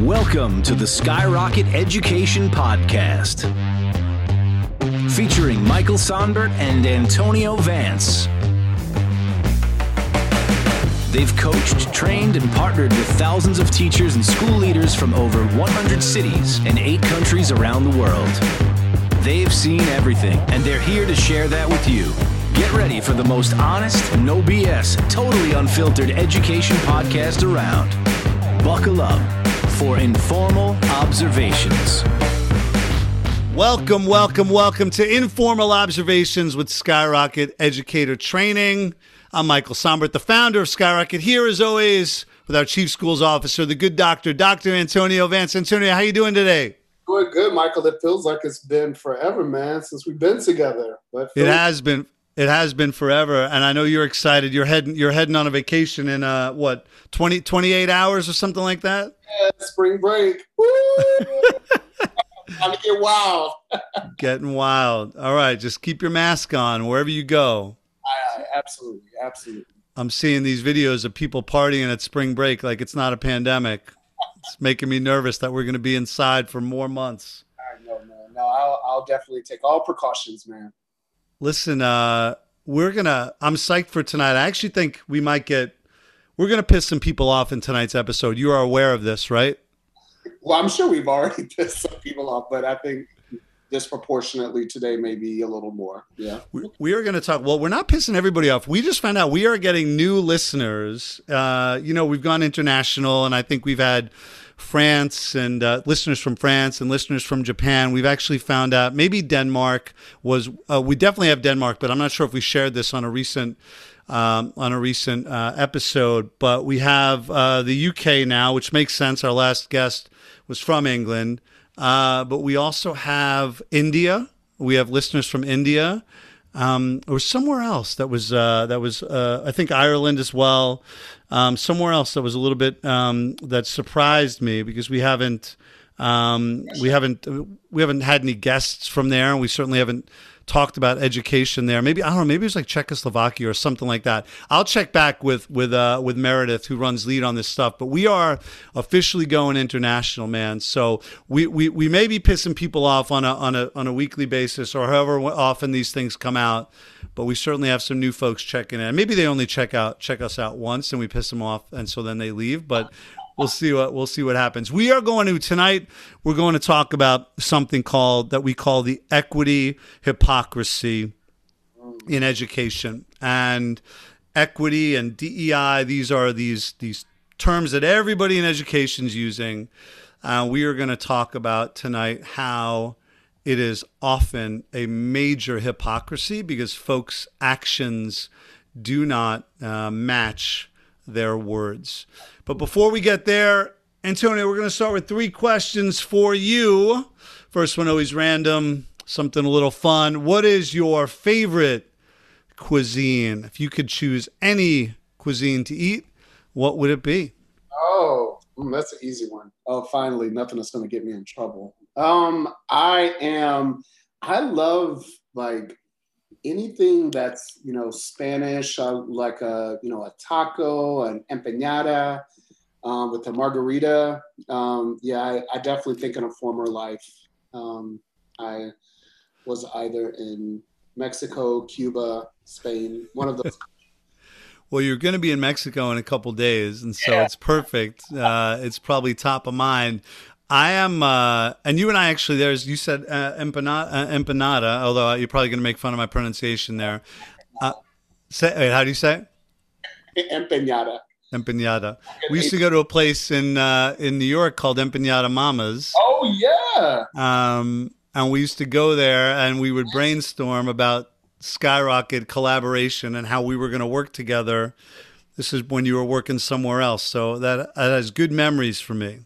Welcome to the Skyrocket Education Podcast, featuring Michael Sonbert and Antonio Vance. They've coached, trained, and partnered with thousands of teachers and school leaders from over 100 cities and eight countries around the world. They've seen everything, and they're here to share that with you. Get ready for the most honest, no BS, totally unfiltered education podcast around. Buckle up for informal observations. Welcome, welcome, welcome to Informal Observations with Skyrocket Educator Training. I'm Michael Sonbert, the founder of Skyrocket. Here, as always, with our Chief Schools Officer, the good doctor, Dr. Antonio Vance. Antonio, how you doing today? Doing good, Michael. It feels like it's been forever, man, since we've been together. But It has been. It has been forever, and I know you're excited. You're heading. You're heading on a vacation in uh what 20, 28 hours or something like that. Yeah, spring break. Woo! Time to get wild. Getting wild. All right, just keep your mask on wherever you go. Aye, aye, absolutely, absolutely. I'm seeing these videos of people partying at spring break like it's not a pandemic. It's making me nervous that we're going to be inside for more months. I know, man. No, I'll, I'll definitely take all precautions, man. Listen, uh, we're gonna. I'm psyched for tonight. I actually think we might get. We're gonna piss some people off in tonight's episode. You are aware of this, right? Well, I'm sure we've already pissed some people off, but I think disproportionately today maybe a little more. Yeah. We, we are going to talk. Well, we're not pissing everybody off. We just found out we are getting new listeners. Uh, you know, we've gone international, and I think we've had France and uh, listeners from France and listeners from Japan. We've actually found out maybe Denmark was. Uh, we definitely have Denmark, but I'm not sure if we shared this on a recent. Um, on a recent uh, episode, but we have uh, the UK now, which makes sense. Our last guest was from England, uh, but we also have India. We have listeners from India. Um, or somewhere else that was uh, that was uh, I think Ireland as well. Um, somewhere else that was a little bit um, that surprised me because we haven't um, we haven't we haven't had any guests from there, and we certainly haven't talked about education there. Maybe I don't know. Maybe it was like Czechoslovakia or something like that. I'll check back with with uh, with Meredith, who runs lead on this stuff. But we are officially going international, man. So we, we, we may be pissing people off on a on a on a weekly basis or however often these things come out. But we certainly have some new folks checking in. Maybe they only check out check us out once and we piss them off, and so then they leave. But we'll see what we'll see what happens. We are going to tonight. We're going to talk about something called that we call the equity hypocrisy in education and equity and DEI. These are these these terms that everybody in education is using. Uh, we are going to talk about tonight how it is often a major hypocrisy because folks' actions do not uh, match their words. But before we get there, Antonio, we're going to start with three questions for you. First one, always random, something a little fun. What is your favorite cuisine? If you could choose any cuisine to eat, what would it be? Oh, mm, that's an easy one. Oh, finally, nothing that's going to get me in trouble. Um, I am. I love like anything that's you know Spanish, uh, like a you know a taco, an empanada, um, with a margarita. Um, yeah, I, I, definitely think in a former life, um, I was either in Mexico, Cuba, Spain, one of those. well, you're going to be in Mexico in a couple days, and so Yeah. it's perfect. Uh, it's probably top of mind. I am, uh, and you and I actually. There's you said uh, empanada, uh, empanada, although you're probably going to make fun of my pronunciation there. Uh, say, wait, how do you say it? empanada. Empanada. We used to go to a place in uh, in New York called Empanada Mamas. Oh yeah. Um, and we used to go there and we would brainstorm about skyrocket collaboration and how we were going to work together. This is when you were working somewhere else. So that, that has good memories for me.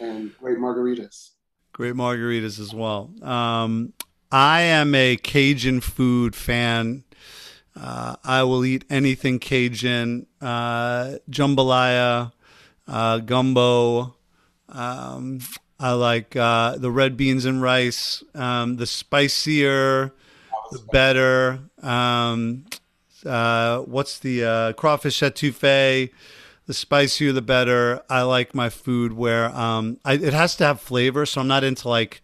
And great margaritas. Great margaritas as well. Um, I am a Cajun food fan. Uh, I will eat anything Cajun, uh, jambalaya, uh, gumbo. Um, I like uh, the red beans and rice. Um, the spicier, the better. Um, uh, what's the uh, crawfish etouffee? The spicier, the better. I like my food where um, I, it has to have flavor. So I'm not into like,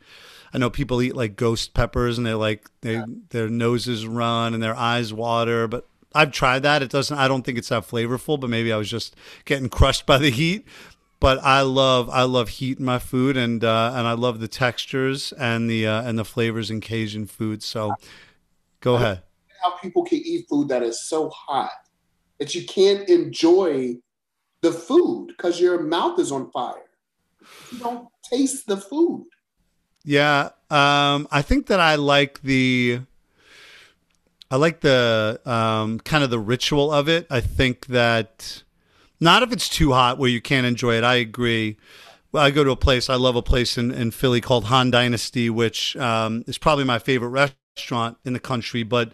I know people eat like ghost peppers and they like they yeah. their noses run and their eyes water, but I've tried that. It doesn't. I don't think it's that flavorful. But maybe I was just getting crushed by the heat. But I love I love heat in my food and uh, and I love the textures and the uh, and the flavors in Cajun food. So, go ahead. How people can eat food that is so hot that you can't enjoy the food because your mouth is on fire. You don't taste the food. Yeah, um, I think that I like the. I like the um, kind of the ritual of it. I think that not if it's too hot where you can't enjoy it. I agree. I go to a place. I love a place in, in Philly called Han Dynasty, which um, is probably my favorite restaurant in the country. But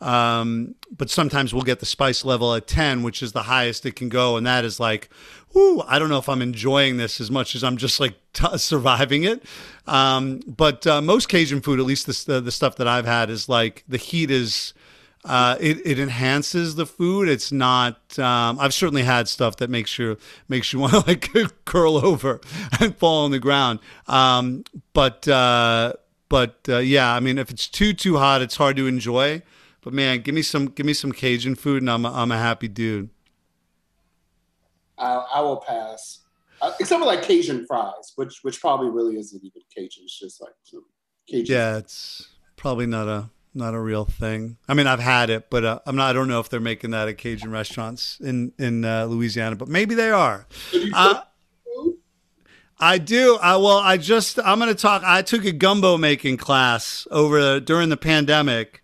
um, but sometimes we'll get the spice level at 10, which is the highest it can go. And that is like, ooh, I don't know if I'm enjoying this as much as I'm just like t- surviving it. Um, but uh, most Cajun food, at least the, the stuff that I've had, is like the heat is. Uh, it, it enhances the food. It's not. Um, I've certainly had stuff that makes you makes you want to like curl over and fall on the ground. Um, but uh, but uh, yeah, I mean, if it's too too hot, it's hard to enjoy. But man, give me some give me some Cajun food, and I'm a, I'm a happy dude. I, I will pass. Uh, except for like Cajun fries, which which probably really isn't even Cajun. It's just like some Cajun. Yeah, it's probably not a not a real thing. I mean, I've had it, but uh, I'm not. I don't know if they're making that at Cajun restaurants in in uh, Louisiana, but maybe they are. Uh, I do. I well, I just I'm going to talk. I took a gumbo making class over during the pandemic,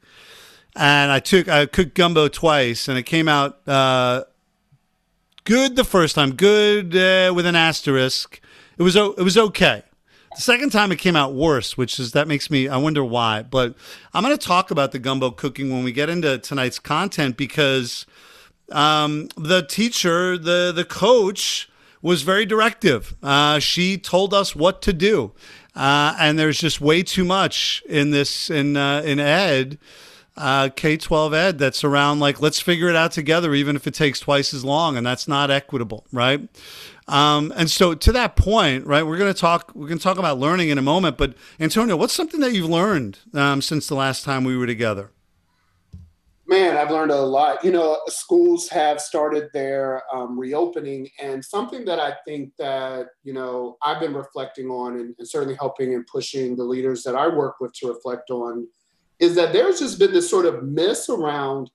and I took I cooked gumbo twice, and it came out uh, good the first time, good uh, with an asterisk. It was it was okay. The second time it came out worse, which is that makes me I wonder why. But I'm going to talk about the gumbo cooking when we get into tonight's content because um, the teacher, the the coach, was very directive. Uh, she told us what to do, uh, and there's just way too much in this in uh, in ed uh, K 12 ed that's around like, let's figure it out together, even if it takes twice as long. And that's not equitable, right? Um, and so to that point, right, we're going to talk, we're going to talk about learning in a moment. But Antonio, what's something that you've learned um, since the last time we were together? Man, I've learned a lot. You know, schools have started their um, reopening, and something that I think that you know I've been reflecting on, and, and certainly helping and pushing the leaders that I work with to reflect on is that there's just been this sort of miss around,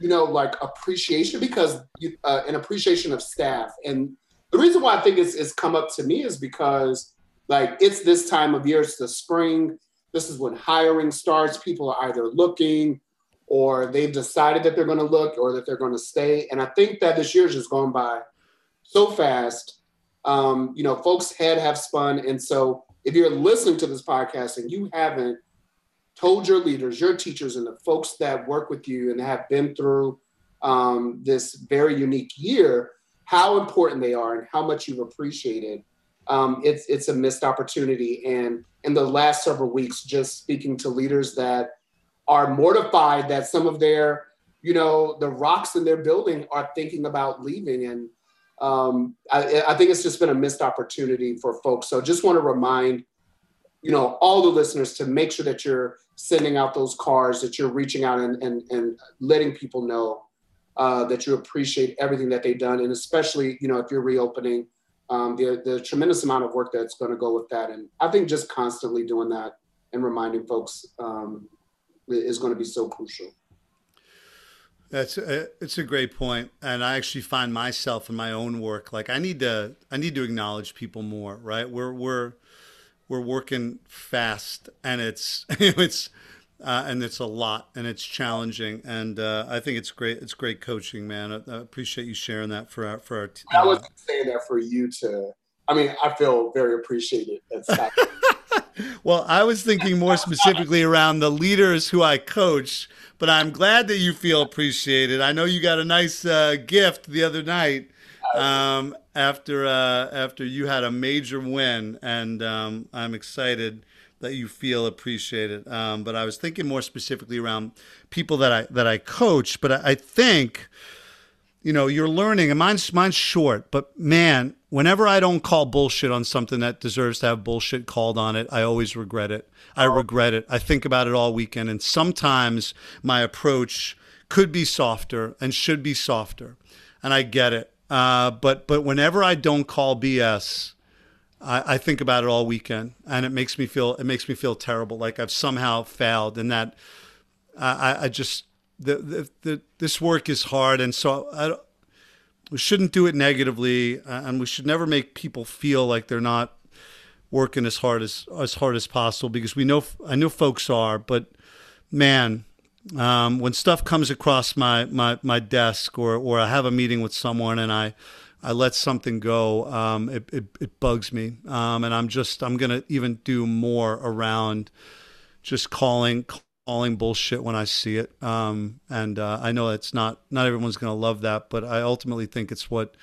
you know, like appreciation because you, uh, an appreciation of staff. And the reason why I think it's, it's come up to me is because like it's this time of year, it's the spring. This is when hiring starts. People are either looking or they've decided that they're going to look or that they're going to stay. And I think that this year's just gone by so fast. Um, you know, folks' head have spun. And so if you're listening to this podcast and you haven't told your leaders, your teachers, and the folks that work with you and have been through um, this very unique year how important they are and how much you've appreciated. Um, it's it's a missed opportunity. And in the last several weeks, just speaking to leaders that are mortified that some of their, you know, the rocks in their building are thinking about leaving. And um, I, I think it's just been a missed opportunity for folks. So just want to remind you know all the listeners to make sure that you're sending out those cards that you're reaching out and and, and letting people know uh, that you appreciate everything that they've done and especially you know if you're reopening um, the, the tremendous amount of work that's going to go with that and i think just constantly doing that and reminding folks um, is going to be so crucial that's a, it's a great point, and I actually find myself in my own work like I need to I need to acknowledge people more. Right? We're we're we're working fast and it's it's uh, and it's a lot and it's challenging and uh, I think it's great it's great coaching man. I, I appreciate you sharing that for our for our t- I was saying that for you to I mean I feel very appreciated well I was thinking more specifically around the leaders who I coach but I'm glad that you feel appreciated. I know you got a nice uh, gift the other night. Um, after uh, after you had a major win, and um, I'm excited that you feel appreciated. Um, but I was thinking more specifically around people that I that I coach. But I, I think you know, you're learning, and mine's mine's short, but man, whenever I don't call bullshit on something that deserves to have bullshit called on it, I always regret it. I regret it. I think about it all weekend, and sometimes my approach could be softer and should be softer, and I get it. Uh, but but whenever I don't call BS, I, I think about it all weekend, and it makes me feel it makes me feel terrible, like I've somehow failed, and that I, I just the, the, the, this work is hard, and so I, we shouldn't do it negatively, and we should never make people feel like they're not working as hard as as hard as possible because we know I know folks are, but man, um, when stuff comes across my, my my desk or or I have a meeting with someone and I I let something go, um, it, it, it bugs me, um, and I'm just I'm gonna even do more around just calling calling bullshit when I see it. Um, and uh, I know it's not not everyone's going to love that, but I ultimately think it's what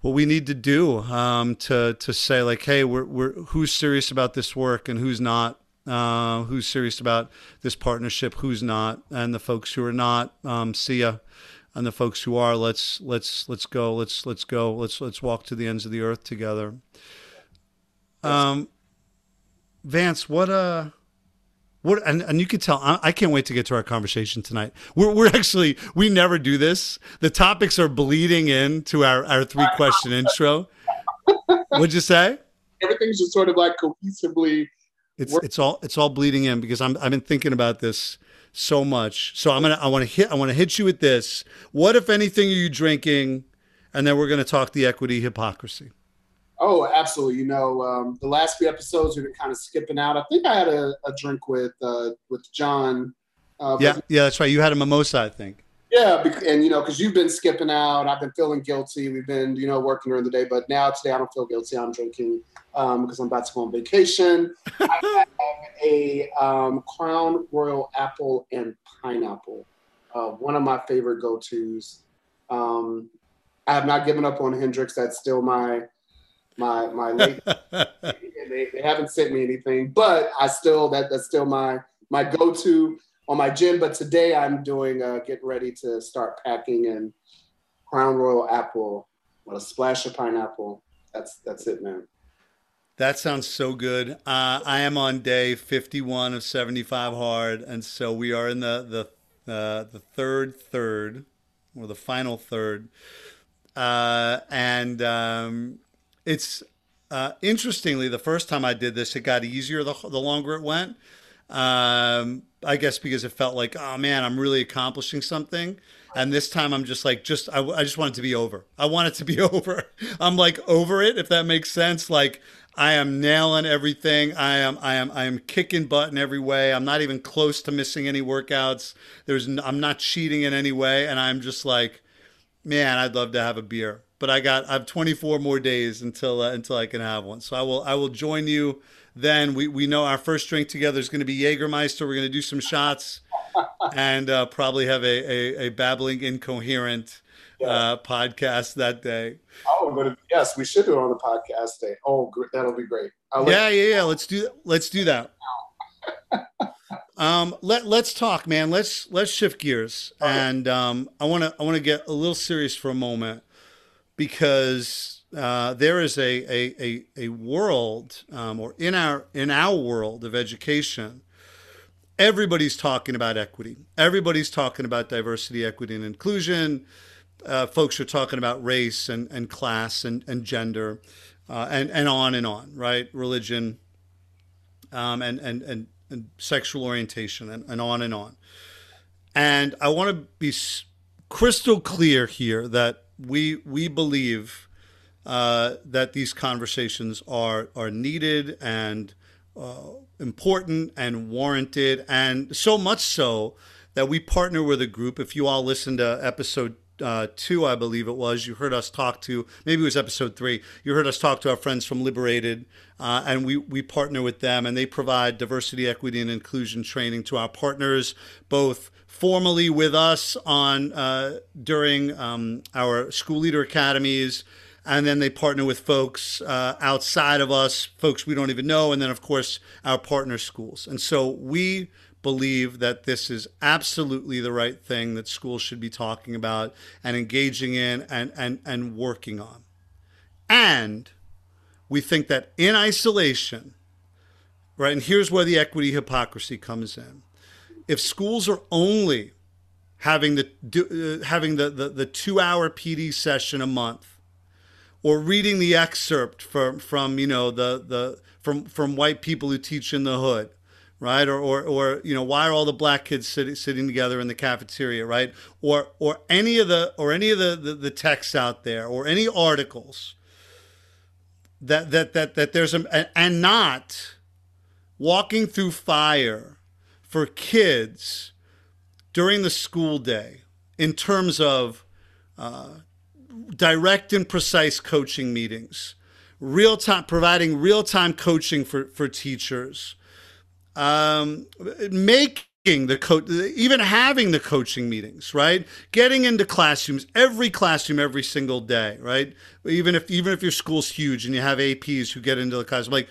what we need to do um, to to say like, hey, we're we're who's serious about this work and who's not. Uh, who's serious about this partnership? Who's not? And the folks who are not, um, see ya. And the folks who are, let's let's let's go. Let's let's go. Let's let's walk to the ends of the earth together. Um, Vance, what uh what and, and you can tell I, I, can't wait to get to our conversation tonight. We're we're actually we never do this. The topics are bleeding into our our three question intro. What'd you say? Everything's just sort of like cohesively. It's it's all it's all bleeding in because I'm I've been thinking about this so much. So I'm gonna I want to hit I want to hit you with this. What if anything are you drinking? And then we're gonna talk the equity hypocrisy. Oh, absolutely. You know, um, the last few episodes we've been kind of skipping out. I think I had a, a drink with uh, with John. Uh, yeah, yeah, that's right. You had a mimosa, I think. Yeah, and you know, because you've been skipping out, I've been feeling guilty. We've been, you know, working during the day, but now today I don't feel guilty. I'm drinking because um, I'm about to go on vacation. I have a um, Crown Royal apple and pineapple, uh, one of my favorite go tos. Um, I have not given up on Hendrick's. That's still my my my late. they, they haven't sent me anything, but I still that that's still my my go to on my gin. But today I'm doing uh, getting ready to start packing and Crown Royal apple with a splash of pineapple. That's that's it, man. That sounds so good. Uh, I am on day 51 of 75 hard, and so we are in the the uh, the third third or the final third, uh, and um, it's uh, interestingly the first time I did this, it got easier the, the longer it went. Um, I guess because it felt like, oh man, I'm really accomplishing something. And this time I'm just like, just I, I just want it to be over. I want it to be over. I'm like over it, if that makes sense. Like I am nailing everything. I am I am I am kicking butt in every way. I'm not even close to missing any workouts. There's I'm not cheating in any way, and I'm just like, man, I'd love to have a beer but I got I have 24 more days until uh, until I can have one. So I will I will join you then. We we know our first drink together is going to be Jägermeister. We're going to do some shots and uh, probably have a, a, a babbling incoherent yeah. uh, podcast that day. Oh, but yes, we should do it on the podcast day. Oh, that'll be great. Yeah, yeah, yeah. Let's do let's do that. Um, let let's talk, man. Let's let's shift gears, okay. and um, I want to I want to get a little serious for a moment because uh, there is a, a, a, a world, um, or in our, in our world of education, everybody's talking about equity. Everybody's talking about diversity, equity, and inclusion. Uh, folks are talking about race and, and class and, and gender uh, and, and on and on, right? Religion um, and, and, and, and, sexual orientation and, and on and on. And I want to be crystal clear here that we we believe uh, that these conversations are are needed and uh, important and warranted, and so much so that we partner with a group. If you all listened to episode uh, two, I believe it was, you heard us talk to, maybe it was episode three, you heard us talk to our friends from Liberated, uh, and we, we partner with them, and they provide diversity, equity, and inclusion training to our partners, both formally with us on uh, during um, our school leader academies, and then they partner with folks uh, outside of us, folks we don't even know, and then of course our partner schools. And so we believe that this is absolutely the right thing that schools should be talking about and engaging in and, and, and working on. And we think that in isolation, right, and here's where the equity hypocrisy comes in. If schools are only having the uh, having the, the, the two hour PD session a month, or reading the excerpt from from you know the the from from white people who teach in the hood, right? Or, or, or you know, why are all the black kids sitting sitting together in the cafeteria, right? Or, or any of the, or any of the, the, the texts out there, or any articles that that that that there's a, and not walking through fire for kids during the school day in terms of uh, direct and precise coaching meetings, real time providing real time coaching for for teachers um, making the coach, even having the coaching meetings, right? Getting into classrooms, every classroom, every single day, right? Even if even if your school's huge and you have APs who get into the classroom, like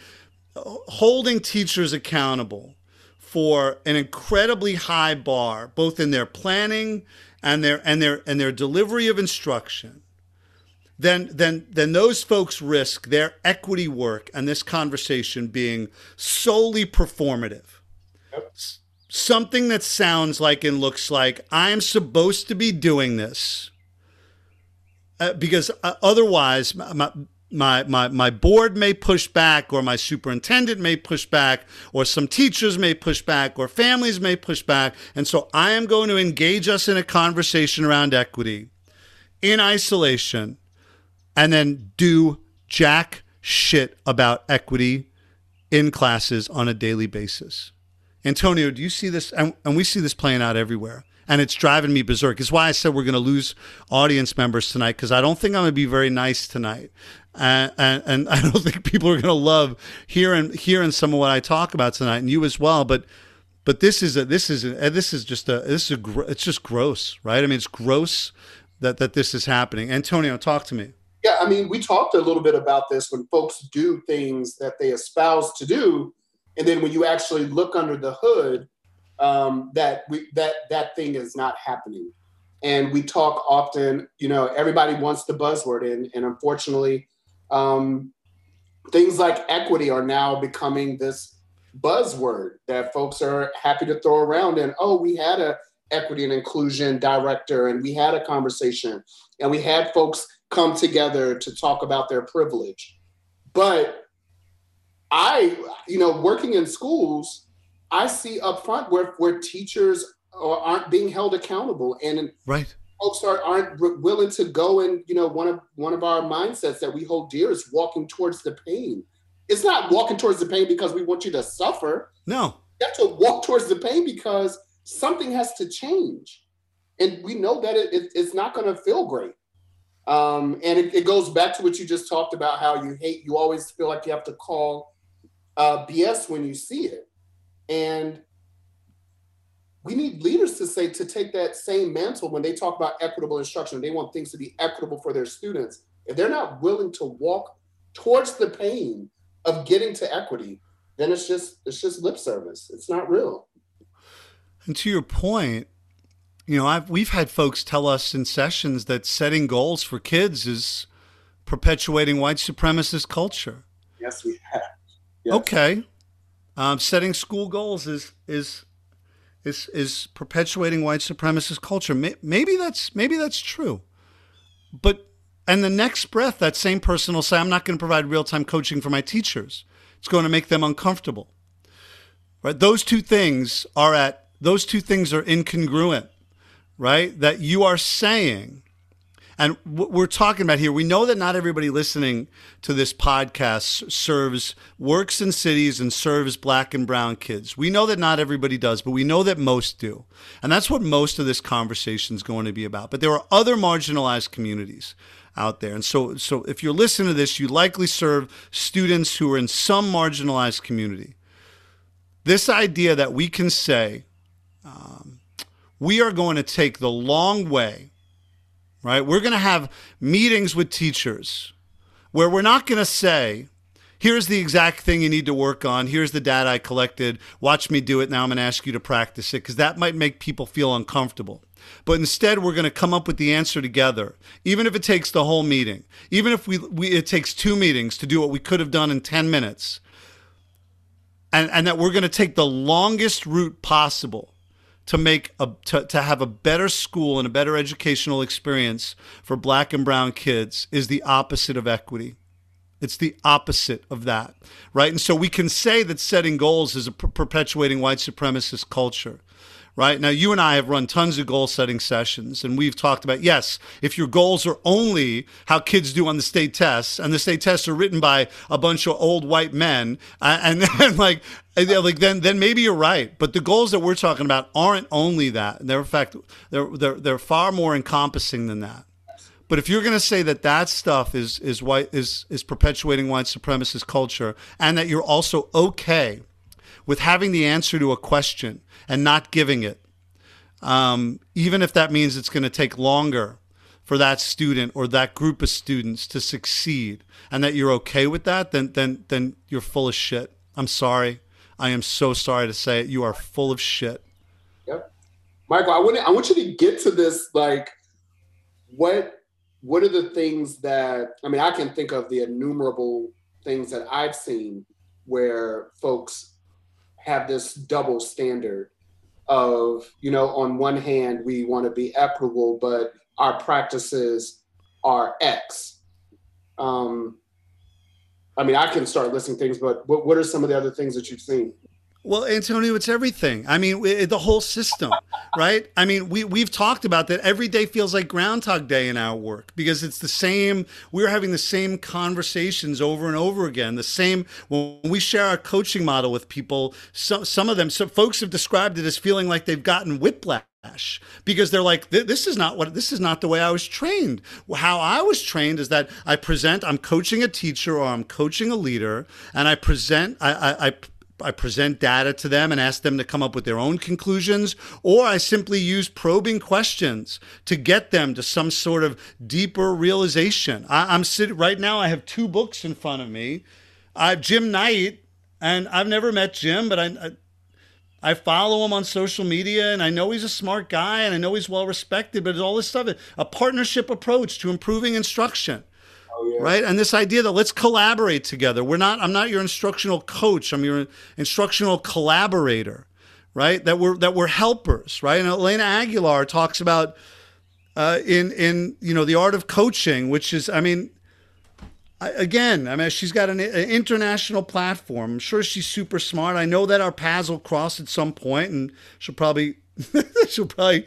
holding teachers accountable for an incredibly high bar, both in their planning and their and their and their delivery of instruction then then then those folks risk their equity work and this conversation being solely performative. Yep. Something that sounds like and looks like I'm supposed to be doing this uh, because uh, otherwise my, my, my, my board may push back or my superintendent may push back or some teachers may push back or families may push back and so i am going to engage us in a conversation around equity in isolation and then do jack shit about equity in classes on a daily basis. Antonio, do you see this? And, and we see this playing out everywhere. And it's driving me berserk. It's why I said we're going to lose audience members tonight because I don't think I'm going to be very nice tonight. and, and I don't think people are going to love hearing hearing some of what I talk about tonight, and you as well. But but this is a this is a, uh, this is just a this is a it's just gross, right? I mean, it's gross that that this is happening. Antonio, talk to me. Yeah, I mean, we talked a little bit about this when folks do things that they espouse to do, and then when you actually look under the hood, um, that we that that thing is not happening. And we talk often, you know, everybody wants the buzzword, and and unfortunately, um, things like equity are now becoming this buzzword that folks are happy to throw around. And oh, we had a equity and inclusion director, and we had a conversation, and we had folks come together to talk about their privilege. But I, you know, working in schools, I see up front where, where teachers aren't being held accountable and right. folks are, aren't willing to go and, you know, one of one of our mindsets that we hold dear is walking towards the pain. It's not walking towards the pain because we want you to suffer. No. You have to walk towards the pain because something has to change. And we know that it, it, it's not going to feel great. Um, and it, it, goes back to what you just talked about how you hate, you always feel like you have to call uh, BS when you see it. And we need leaders to say to take that same mantle when they talk about equitable instruction. They want things to be equitable for their students. If they're not willing to walk towards the pain of getting to equity, then it's just it's just lip service. It's not real. And to your point, you know, I've, we've had folks tell us in sessions that setting goals for kids is perpetuating white supremacist culture. Yes, we have. Yes. Okay, um, setting school goals is is is is perpetuating white supremacist culture. Maybe that's maybe that's true, but and the next breath, that same person will say, "I'm not going to provide real time coaching for my teachers. It's going to make them uncomfortable." Right? Those two things are at those two things are incongruent right? That you are saying, and what we're talking about here, we know that not everybody listening to this podcast serves, works in cities and serves black and brown kids. We know that not everybody does, but we know that most do. And that's what most of this conversation is going to be about. But there are other marginalized communities out there. And so, so if you're listening to this, you likely serve students who are in some marginalized community. This idea that we can say, um, we are going to take the long way, right? We're going to have meetings with teachers where we're not going to say, here's the exact thing you need to work on. Here's the data I collected. Watch me do it. Now I'm going to ask you to practice it because that might make people feel uncomfortable. But instead, we're going to come up with the answer together, even if it takes the whole meeting, even if we, we it takes two meetings to do what we could have done in 10 minutes. And, and that we're going to take the longest route possible to make a to, to have a better school and a better educational experience for black and brown kids is the opposite of equity it's the opposite of that right and so we can say that setting goals is a per- perpetuating white supremacist culture right? Now, you and I have run tons of goal setting sessions, and we've talked about yes, if your goals are only how kids do on the state tests, and the state tests are written by a bunch of old white men, uh, and then like, like then then maybe you're right. But the goals that we're talking about aren't only that; they're in fact they're they're they're far more encompassing than that. But if you're going to say that that stuff is is white is is perpetuating white supremacist culture, and that you're also okay with having the answer to a question and not giving it, um, even if that means it's going to take longer for that student or that group of students to succeed, and that you're okay with that, then then then you're full of shit. I'm sorry. I am so sorry to say it. You are full of shit. Yep. Michael, I want I want you to get to this like what what are the things that I mean I can think of the innumerable things that I've seen where folks have this double standard of you know on one hand we want to be equitable but our practices are x um i mean i can start listing things but what, what are some of the other things that you've seen well, Antonio, it's everything. I mean, the whole system, right? I mean, we we've talked about that. Every day feels like Groundhog Day in our work because it's the same. We're having the same conversations over and over again. The same when we share our coaching model with people. Some some of them, some folks have described it as feeling like they've gotten whiplash because they're like this is not what this is not the way I was trained. How I was trained is that I present I'm coaching a teacher or I'm coaching a leader and I present I, I, I I present data to them and ask them to come up with their own conclusions, or I simply use probing questions to get them to some sort of deeper realization. I, am sitting right now, I have two books in front of me. I Jim Knight, and I've never met Jim, but I, I I follow him on social media and I know he's a smart guy and I know he's well respected, but all this stuff, a partnership approach to improving instruction. Oh, yeah. Right. And this idea that let's collaborate together. We're not, I'm not your instructional coach. I'm your instructional collaborator. Right. That we're, that we're helpers. Right. And Elena Aguilar talks about, uh, in, in, you know, the art of coaching, which is, I mean, Again, I mean, she's got an, an, international platform. I'm sure she's super smart. I know that our paths will cross at some point, and she'll probably she'll probably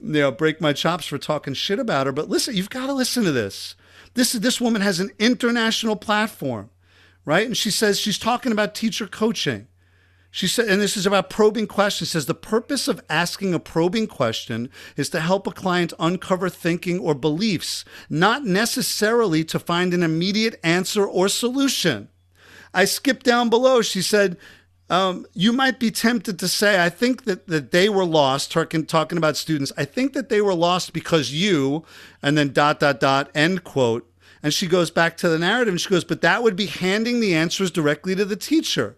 you know break my chops for talking shit about her. But listen, you've got to listen to this. This this woman has an international platform, right? And she says she's talking about teacher coaching. She said, and this is about probing questions. Says the purpose of asking a probing question is to help a client uncover thinking or beliefs, not necessarily to find an immediate answer or solution. I skipped down below. She said, um, you might be tempted to say, I think that, that they were lost, talking, talking about students. I think that they were lost because you, and then dot, dot, dot, end quote. And she goes back to the narrative and she goes, but that would be handing the answers directly to the teacher.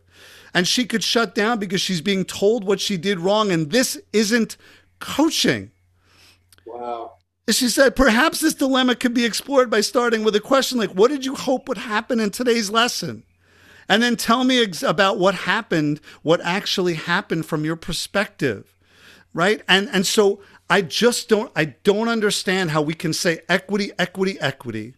And she could shut down because she's being told what she did wrong. And this isn't coaching. Wow. She said, perhaps this dilemma could be explored by starting with a question like, what did you hope would happen in today's lesson? and then tell me ex- about what happened, what actually happened from your perspective, right? And and so I just don't I don't understand how we can say equity, equity, equity,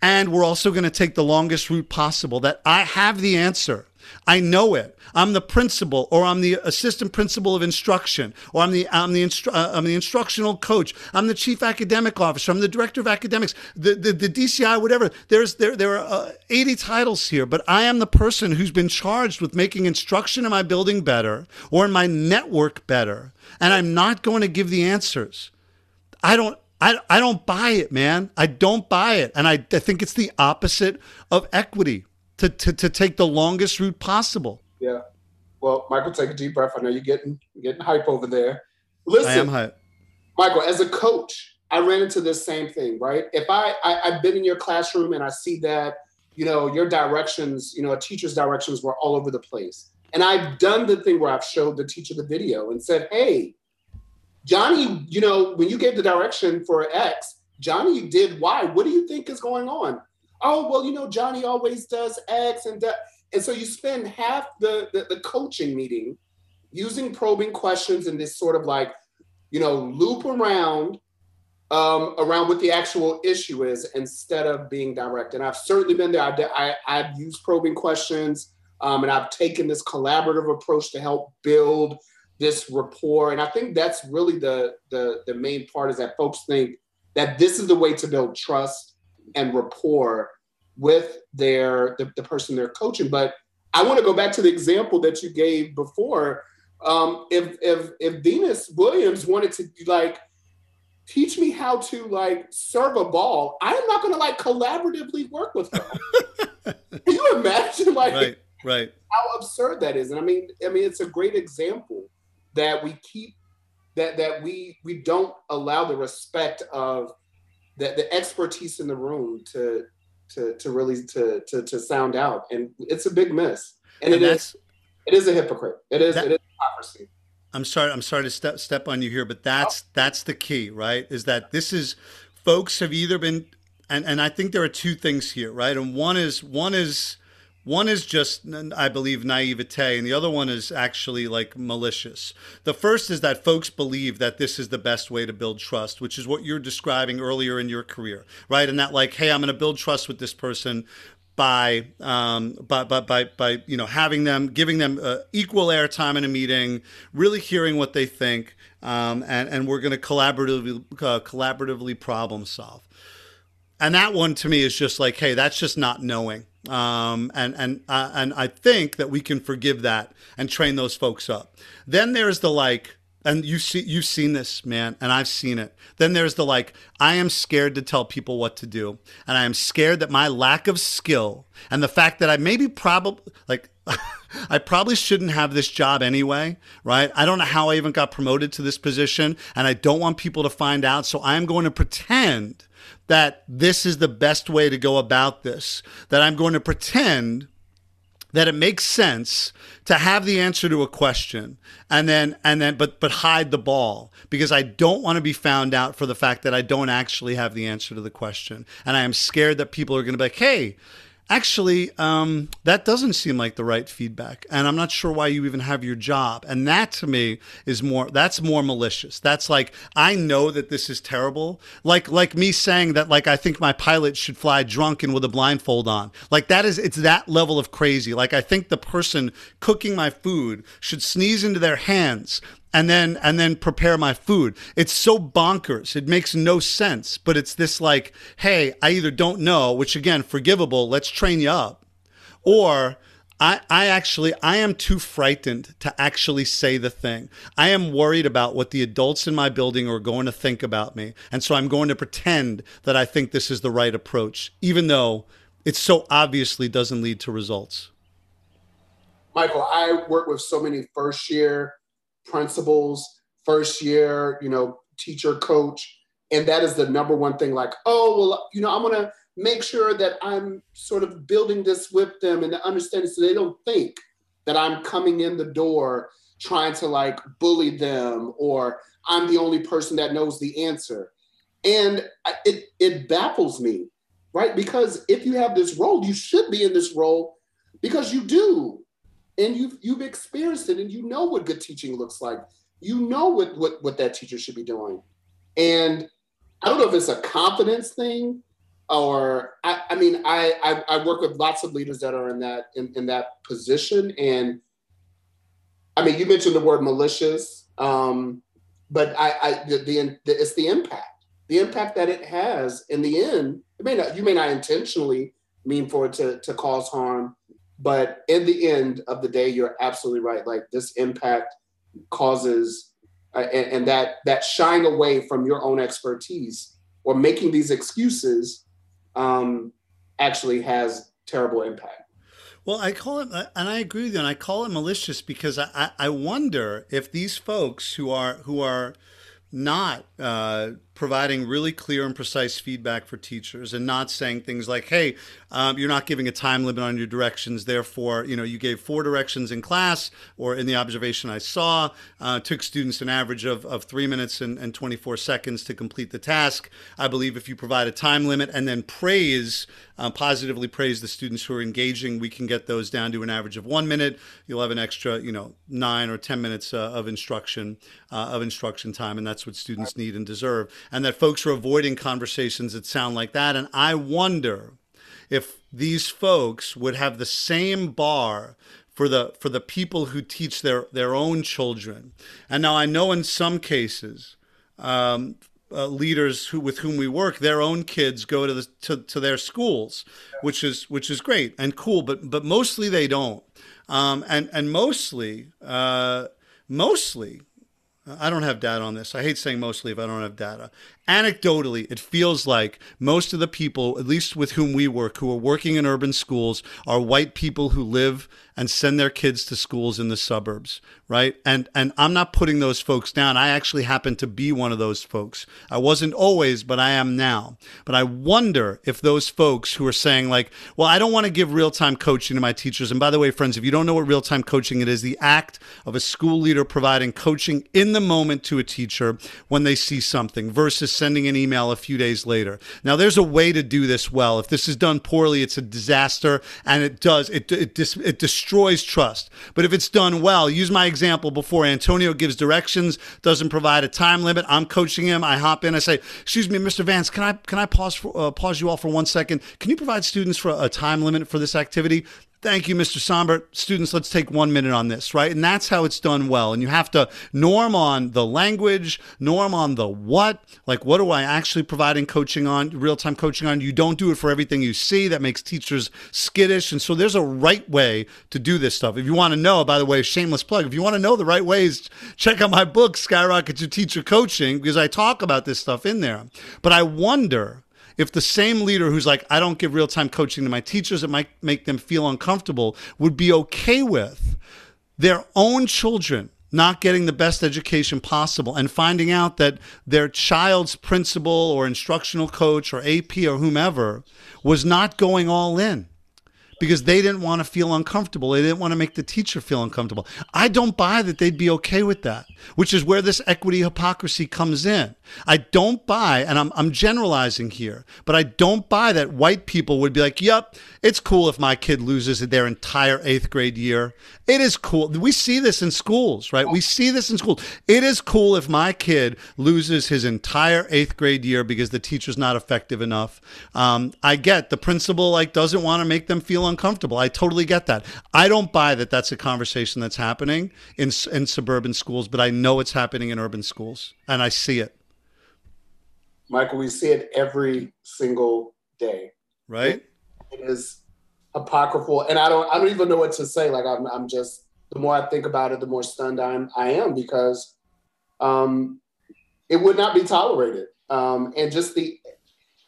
and we're also going to take the longest route possible. That I have the answer. I know it. I'm the principal, or I'm the assistant principal of instruction, or I'm the I'm the instru- uh, I'm the instructional coach. I'm the chief academic officer. I'm the director of academics. The the, the DCI, whatever. There's there there are uh, 80 titles here, but I am the person who's been charged with making instruction in my building better or in my network better, and I'm not going to give the answers. I don't. I, I don't buy it, man. I don't buy it. And I, I think it's the opposite of equity to, to, to take the longest route possible. Yeah. Well, Michael, take a deep breath. I know you're getting getting hype over there. Listen, I am hype. Michael, as a coach, I ran into this same thing, right? If I, I I've been in your classroom and I see that you know, your directions, you know, a teacher's directions were all over the place. And I've done the thing where I've showed the teacher the video and said, hey, Johnny, you know, when you gave the direction for X, Johnny did Y. What do you think is going on? Oh, well, you know, Johnny always does X and. And so you spend half the, the, the coaching meeting using probing questions and this sort of like, you know, loop around um, around what the actual issue is instead of being direct. And I've certainly been there. I've I, have used probing questions um, and I've taken this collaborative approach to help build this rapport. And I think that's really the, the, the main part is that folks think that this is the way to build trust and rapport with their the, the person they're coaching. But I want to go back to the example that you gave before. Um, if if if Venus Williams wanted to like teach me how to like serve a ball, I am not going to like collaboratively work with her. Can you imagine like right, right. how absurd that is? And I mean, I mean, it's a great example that we keep that that we we don't allow the respect of the, the expertise in the room to to to really to to to sound out, and it's a big miss. And, and it is it is a hypocrite. It is that, it is hypocrisy. I'm sorry. I'm sorry to step step on you here, but that's oh. that's the key, right? Is that this is folks have either been and and I think there are two things here, right? And one is one is one is just, I believe, naivete, and the other one is actually like malicious. The first is that folks believe that this is the best way to build trust, which is what you're describing earlier in your career, right? And that, like, hey, I'm going to build trust with this person by, um, by, by, by, by, you know, having them, giving them uh, equal airtime in a meeting, really hearing what they think, um, and, and we're going to collaboratively, uh, collaboratively problem solve. And that one to me is just like, hey, that's just not knowing um, and and uh, and I think that we can forgive that and train those folks up. Then there's the like, and you see you've seen this man, and I've seen it. Then there's the like, I am scared to tell people what to do, and I am scared that my lack of skill and the fact that I maybe probably like. I probably shouldn't have this job anyway, right? I don't know how I even got promoted to this position, and I don't want people to find out. So I'm going to pretend that this is the best way to go about this, that I'm going to pretend that it makes sense to have the answer to a question and then and then but but hide the ball because I don't want to be found out for the fact that I don't actually have the answer to the question. And I am scared that people are going to be like hey actually, um, that doesn't seem like the right feedback. And I'm not sure why you even have your job. And that to me is more, that's more malicious. That's like, I know that this is terrible. Like, like me saying that, like, I think my pilot should fly drunk and with a blindfold on. Like, that is, it's that level of crazy. Like, I think the person cooking my food should sneeze into their hands and then and then prepare my food. It's so bonkers. It makes no sense. But it's this like, hey, I either don't know, which again, forgivable, let's train you up, or I, I actually I am too frightened to actually say the thing. I am worried about what the adults in my building are going to think about me. And so I'm going to pretend that I think this is the right approach, even though it so obviously doesn't lead to results. Michael, I work with so many first year principals, first year, you know, teacher, coach. And that is the number one thing like, oh, well, you know, I'm going to make sure that I'm sort of building this with them and understanding so they don't think that I'm coming in the door trying to like bully them or I'm the only person that knows the answer. And it, it baffles me, right? Because if you have this role, you should be in this role because you do and you've you've experienced it and you know what good teaching looks like. You know what what, what that teacher should be doing. And i don't know if it's a confidence thing or i, I mean I, I, I work with lots of leaders that are in that in, in that position. And i mean you mentioned the word malicious um, but I, I the, the, the it's the impact the impact that it has in the end. It may not you may not intentionally mean for it to, to cause harm but in the end of the day, you're absolutely right. Like this impact causes, uh, and, and that that shying away from your own expertise or making these excuses um, actually has terrible impact. Well, I call it, and I agree with you, and I call it malicious because I, I wonder if these folks who are who are not uh, providing really clear and precise feedback for teachers and not saying things like, hey, um, you're not giving a time limit on your directions. Therefore, you know, you gave four directions in class or in the observation I saw, uh, took students an average of, of three minutes and, and 24 seconds to complete the task. I believe if you provide a time limit and then praise, uh, positively praise the students who are engaging, we can get those down to an average of one minute. You'll have an extra, you know, nine or 10 minutes uh, of instruction, uh, of instruction time. And that's what students need and deserve and that folks are avoiding conversations that sound like that. And I wonder if these folks would have the same bar for the for the people who teach their their own children. And now I know in some cases. Um, uh, leaders who with whom we work, their own kids go to the to, to their schools, which is which is great and cool. But but mostly they don't, um, and and mostly uh, mostly I don't have data on this. I hate saying mostly if I don't have data. Anecdotally, it feels like most of the people, at least with whom we work, who are working in urban schools, are white people who live and send their kids to schools in the suburbs, right? And and I'm not putting those folks down. I actually happen to be one of those folks. I wasn't always, but I am now. But I wonder if those folks who are saying like, "Well, I don't want to give real-time coaching to my teachers." And by the way, friends, if you don't know what real-time coaching it is, the act of a school leader providing coaching in the moment to a teacher when they see something versus sending an email a few days later. Now, there's a way to do this well. If this is done poorly, it's a disaster and it does it it, dis, it destroys trust. But if it's done well, use my example before. Antonio gives directions, doesn't provide a time limit. I'm coaching him. I hop in. I say, "Excuse me, Mr. Vance, can I can I pause for, uh, pause you all for one second? Can you provide students for a time limit for this activity?" Thank you, Mr. Sonbert. Students, let's take one minute on this, right? And that's how it's done well. And you have to norm on the language, norm on the what, like what do I actually providing coaching on, real time coaching on? You don't do it for everything you see. That makes teachers skittish. And so there's a right way to do this stuff. If you want to know, by the way, shameless plug, if you want to know the right ways, check out my book, Skyrocket Your Teacher Coaching, because I talk about this stuff in there. But I wonder if the same leader who's like, I don't give real time coaching to my teachers, it might make them feel uncomfortable, would be okay with their own children not getting the best education possible and finding out that their child's principal or instructional coach or AP or whomever was not going all in because they didn't want to feel uncomfortable. They didn't want to make the teacher feel uncomfortable. I don't buy that they'd be okay with that, which is where this equity hypocrisy comes in. I don't buy, and I'm, I'm generalizing here, but I don't buy that white people would be like, yep, it's cool if my kid loses their entire eighth grade year. It is cool. We see this in schools, right? We see this in schools. It is cool if my kid loses his entire eighth grade year because the teacher's not effective enough. Um, I get the principal like doesn't want to make them feel uncomfortable. I totally get that. I don't buy that that's a conversation that's happening in in suburban schools, but I know it's happening in urban schools, and I see it. Michael, we see it every single day. Right. it, it is apocryphal, and I don't I don't even know what to say. Like I'm I'm just the more I think about it, the more stunned I'm I am because um, it would not be tolerated. Um, and just the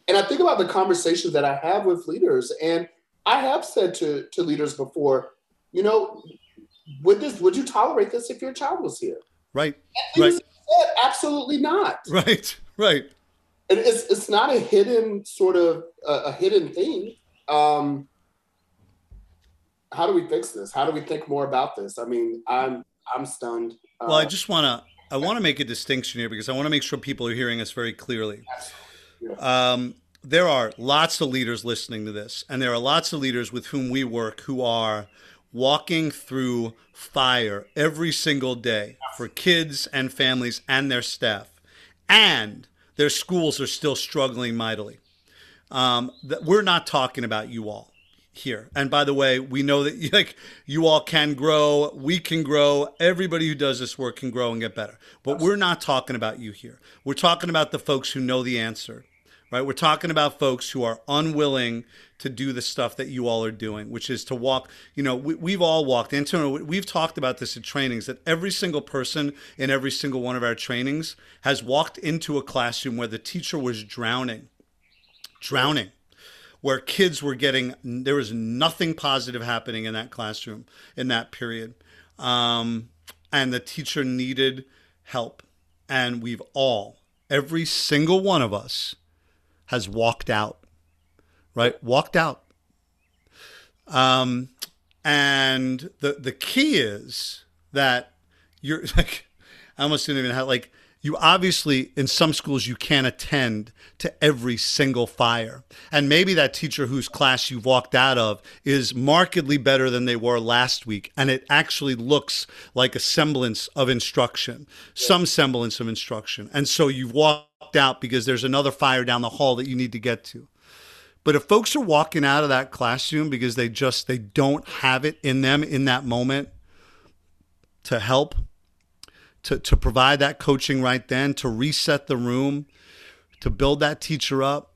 and I think about the conversations that I have with leaders, and I have said to to leaders before, you know, would this would you tolerate this if your child was here? Right. right. Said, Absolutely not. Right. Right. And it's it's not a hidden sort of uh, a hidden thing. Um, how do we fix this? How do we think more about this? I mean, I'm I'm stunned. Uh, well, I just want to I want to make a distinction here because I want to make sure people are hearing us very clearly. Um, there are lots of leaders listening to this, and there are lots of leaders with whom we work who are walking through fire every single day for kids and families and their staff, and their schools are still struggling mightily. Um, we're not talking about you all here. And by the way, we know that like you all can grow, we can grow, everybody who does this work can grow and get better. But we're not talking about you here. We're talking about the folks who know the answer. Right? We're talking about folks who are unwilling to do the stuff that you all are doing, which is to walk. You know, we, have all walked. Antonio, we've talked about this in trainings that every single person in every single one of our trainings has walked into a classroom where the teacher was drowning, drowning where kids were getting there was nothing positive happening in that classroom in that period um, and the teacher needed help and we've all every single one of us has walked out, right? Walked out. Um, and the the key is that you're like, I almost didn't even have like you obviously in some schools you can't attend to every single fire. And maybe that teacher whose class you've walked out of is markedly better than they were last week and it actually looks like a semblance of instruction some semblance of instruction. And so you've walked out because there's another fire down the hall that you need to get to. But if folks are walking out of that classroom because they just they don't have it in them in that moment to help to, to provide that coaching right then, to reset the room, to build that teacher up,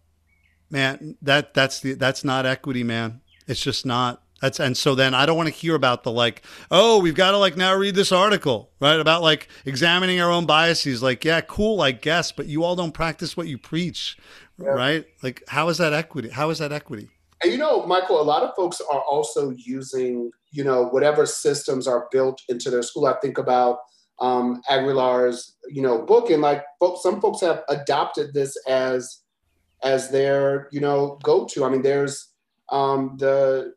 man, that that's the that's not equity, man. It's just not. That's and so then I don't want to hear about the like, oh, we've got to like now read this article, right? About like examining our own biases. Like, yeah, cool, I guess, but you all don't practice what you preach, yeah. right? Like, how is that equity? How is that equity? And you know, Michael, a lot of folks are also using, you know, whatever systems are built into their school. I think about um, Aguilar's, you know, book, and like folks, some folks have adopted this as as their, you know, go to. I mean, there's um, the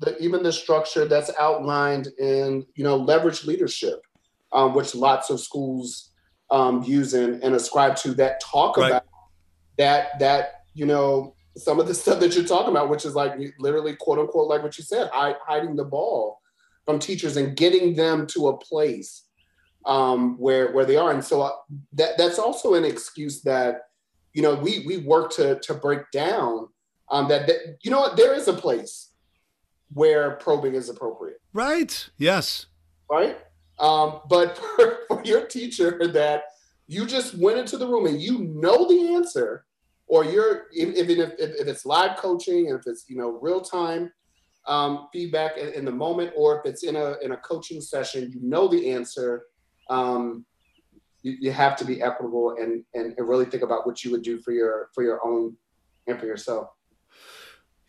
the even the structure that's outlined in, you know, leverage leadership, um, which lots of schools um, use and, and ascribe to that talk right. about that that you know some of the stuff that you're talking about, which is like literally quote unquote like what you said, hiding the ball from teachers and getting them to a place um, where where they are. And so uh, that that's also an excuse that you know we we work to to break down um, that, that you know what there is a place where probing is appropriate. Right. Yes. Right. Um, but for, for your teacher that you just went into the room and you know the answer, or you're even if, if, if it's live coaching and if it's you know real time um, feedback in, in, the moment, or if it's in a in a coaching session, you know the answer um, you, you have to be equitable and, and, and really think about what you would do for your for your own and for yourself.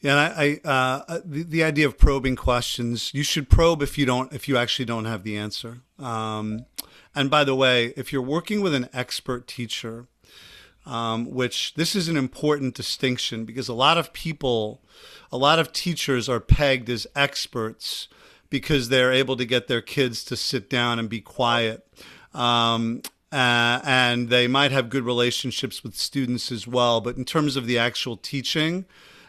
Yeah, I, I uh, uh, the, the idea of probing questions. You should probe if you don't if you actually don't have the answer. Um, and by the way, if you're working with an expert teacher, um, which this is an important distinction because a lot of people, a lot of teachers are pegged as experts because they're able to get their kids to sit down and be quiet. Um, uh, and they might have good relationships with students as well. But in terms of the actual teaching,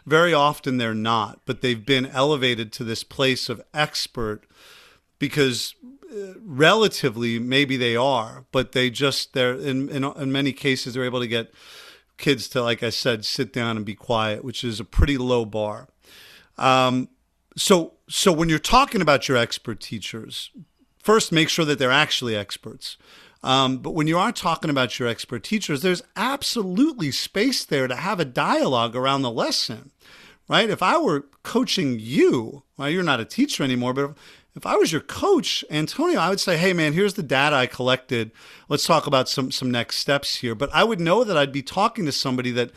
very often they're not. But they've been elevated to this place of expert because uh, relatively maybe they are, but they just they're in, in in many cases they're able to get kids to like I said sit down and be quiet, which is a pretty low bar. Um, so so when you're talking about your expert teachers, first make sure that they're actually experts. Um, but when you are talking about your expert teachers, there's absolutely space there to have a dialogue around the lesson, right? If I were coaching you, well, you're not a teacher anymore, but if I was your coach, Antonio, I would say, "Hey, man, here's the data I collected. Let's talk about some some next steps here." But I would know that I'd be talking to somebody that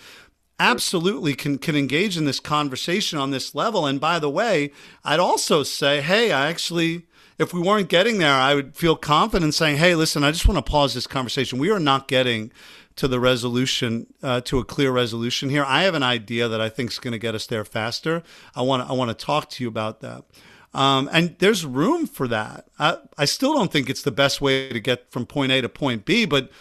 absolutely can can engage in this conversation on this level. And by the way, I'd also say, hey, I actually if we weren't getting there, I would feel confident saying, hey, listen, I just want to pause this conversation. We are not getting to the resolution, uh, to a clear resolution here. I have an idea that I think is going to get us there faster. I want to, I want to talk to you about that. Um, and there's room for that. I, I still don't think it's the best way to get from point A to point B, but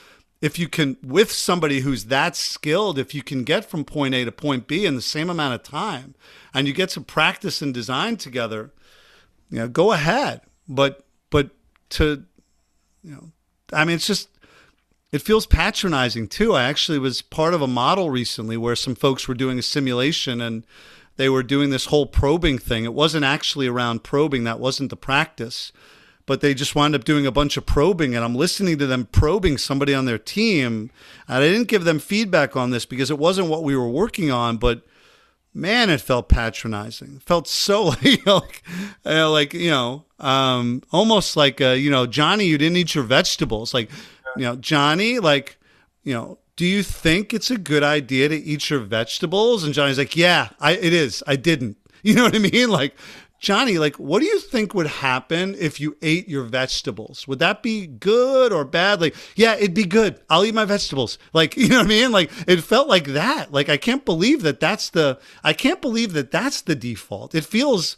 if you can with somebody who's that skilled if you can get from point a to point b in the same amount of time and you get some practice and design together you know go ahead. But but to you know i mean it's just it feels patronizing too. I actually was part of a model recently where some folks were doing a simulation and they were doing this whole probing thing. It wasn't actually around probing. That wasn't the practice but they just wound up doing a bunch of probing and I'm listening to them probing somebody on their team. And I didn't give them feedback on this because it wasn't what we were working on, but man, it felt patronizing. It felt so like, like, uh, like you know, um, almost like, uh, you know, Johnny, you didn't eat your vegetables. Like, you know, Johnny, like, you know, do you think it's a good idea to eat your vegetables? And Johnny's like, yeah, I, it is. I didn't. You know what I mean? Like, Johnny, like, what do you think would happen if you ate your vegetables? Would that be good or bad? Like, yeah, it'd be good. I'll eat my vegetables. Like, you know what I mean? Like, it felt like that. Like, I can't believe that that's the, I can't believe that that's the default. It feels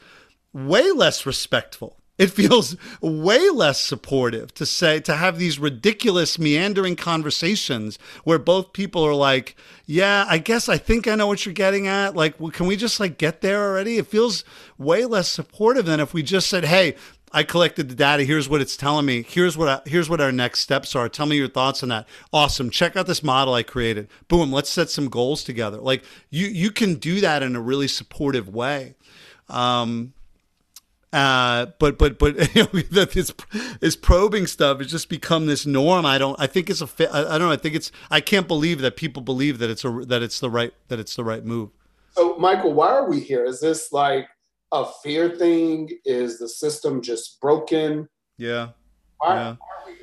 way less respectful it feels way less supportive to say to have these ridiculous meandering conversations where both people are like yeah i guess i think i know what you're getting at like well, can we just like get there already it feels way less supportive than if we just said hey I collected the data. Here's what it's telling me. Here's what I, here's what our next steps are. Tell me your thoughts on that. Awesome. Check out this model I created. Boom. Let's set some goals together. Like you you can do that in a really supportive way. Um, uh, but but but you know, this this probing stuff has just become this norm. I don't. I think it's a. I don't know. I think it's. I can't believe that people believe that it's a that it's the right that it's the right move. So Michael, why are we here? Is this like a fear thing? Is the system just broken? Yeah. Why, yeah. why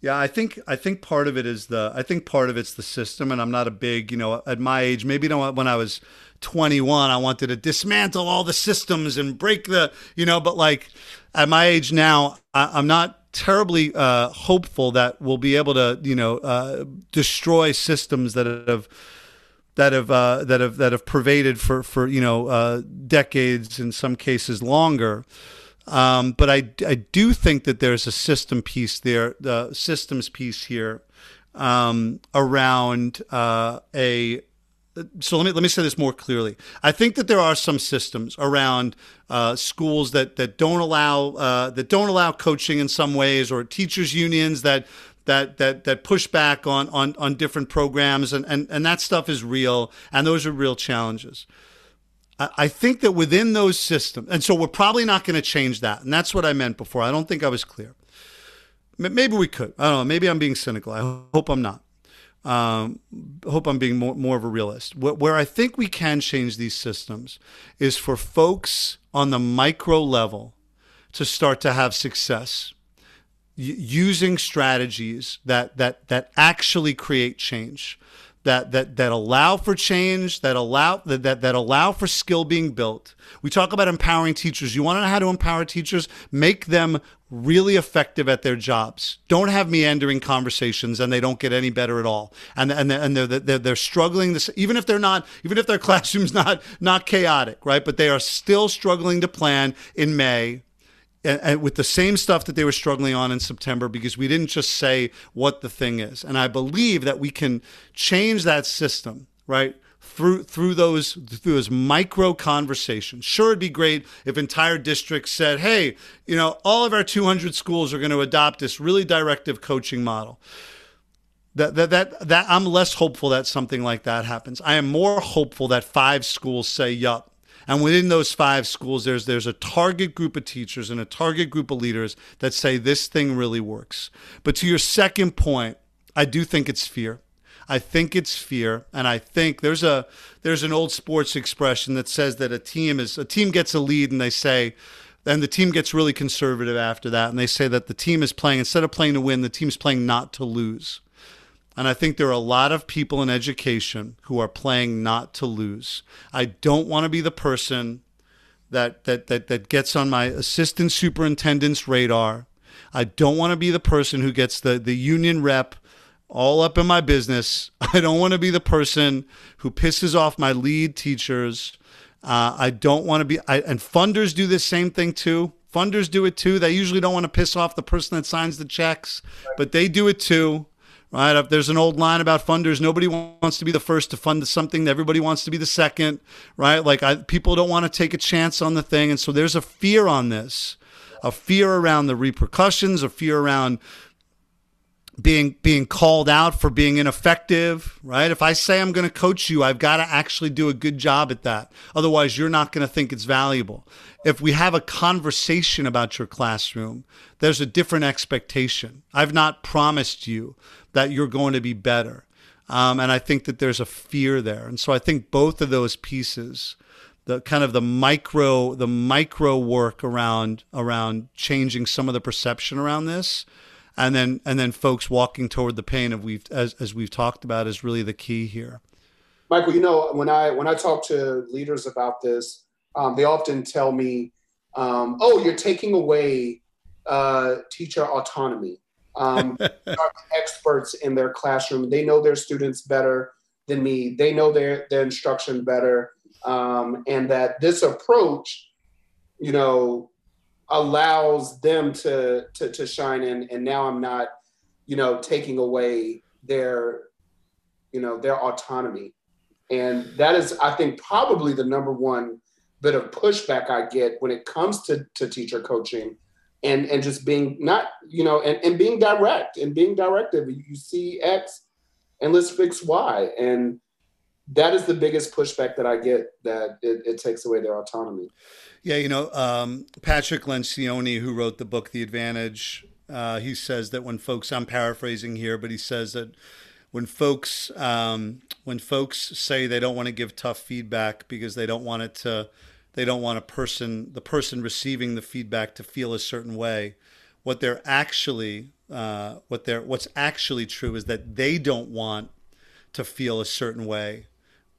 yeah, I think I think part of it is the I think part of it's the system, and I'm not a big you know at my age maybe you know when I was 21 I wanted to dismantle all the systems and break the you know but like at my age now I, am not terribly uh, hopeful that we'll be able to you know uh, destroy systems that have that have uh, that have that have pervaded for for you know uh, decades in some cases longer. Um, but I, I do think that there's a system piece there, the systems piece here um, around uh, a. So let me let me say this more clearly. I think that there are some systems around uh, schools that that don't allow uh, that don't allow coaching in some ways, or teachers unions that that that that push back on on on different programs, and and and that stuff is real, and those are real challenges. I think that within those systems, and so we're probably not going to change that. And that's what I meant before. I don't think I was clear. Maybe we could. I don't know. Maybe I'm being cynical. I hope I'm not. Um, hope I'm being more, more of a realist. Where I think we can change these systems is for folks on the micro level to start to have success using strategies that that that actually create change that that that allow for change, that allow that, that that allow for skill being built. We talk about empowering teachers. You want to know how to empower teachers? Make them really effective at their jobs. Don't have meandering conversations and they don't get any better at all. And and and they're, they're, they're struggling this even if they're not even if their classroom's not not chaotic, right? But they are still struggling to plan in May and, and with the same stuff that they were struggling on in September because we didn't just say what the thing is. And I believe that we can change that system, right? Through through those through those micro conversations. Sure, it'd be great if entire districts said, "Hey, you know, all of our 200 schools are going to adopt this really directive coaching model." That, that that that I'm less hopeful that something like that happens. I am more hopeful that five schools say, "Yup, and within those five schools, there's there's a target group of teachers and a target group of leaders that say this thing really works. But to your second point, I do think it's fear. I think it's fear, and I think there's a there's an old sports expression that says that a team is a team gets a lead, and they say, and the team gets really conservative after that, and they say that the team is playing instead of playing to win, the team's playing not to lose. And I think there are a lot of people in education who are playing not to lose. I don't want to be the person that that that that gets on my assistant superintendent's radar. I don't want to be the person who gets the the union rep all up in my business. I don't want to be the person who pisses off my lead teachers. Uh, I don't want to be, I, and funders do this same thing too. Funders do it too. They usually don't want to piss off the person that signs the checks, but they do it too right? There's an old line about funders, nobody wants to be the first to fund something. Everybody wants to be the second, right? Like I, people don't want to take a chance on the thing, and so there's a fear on this, a fear around the repercussions, a fear around being being called out for being ineffective, right? If I say I'm going to coach you, I've got to actually do a good job at that. Otherwise, you're not going to think it's valuable. If we have a conversation about your classroom, there's a different expectation. I've not promised you that you're going to be better. Um, and I think that there's a fear there. And so I think both of those pieces, the kind of the micro, the micro work around around changing some of the perception around this, and then and then folks walking toward the pain of we've as, as we've talked about is really the key here. Michael, you know when I when I talk to leaders about this, um, they often tell me Um, oh, you're taking away uh, teacher autonomy. Um, experts in their classroom. They know their students better than me. They know their their instruction better, um, and that this approach, you know, allows them to to, to shine in. And now I'm not, you know, taking away their, you know, their autonomy. And that is, I think, probably the number one bit of pushback I get when it comes to, to teacher coaching and, and just being not, you know, and, and being direct and being directive. You see X and let's fix Y. And that is the biggest pushback that I get that it, it takes away their autonomy. Yeah, you know, um, Patrick Lencioni, who wrote the book The Advantage, uh, he says that when folks, I'm paraphrasing here, but he says that when folks um, when folks say they don't want to give tough feedback because they don't want it to they don't want a person the person receiving the feedback to feel a certain way what they're actually uh, what they're what's actually true is that they don't want to feel a certain way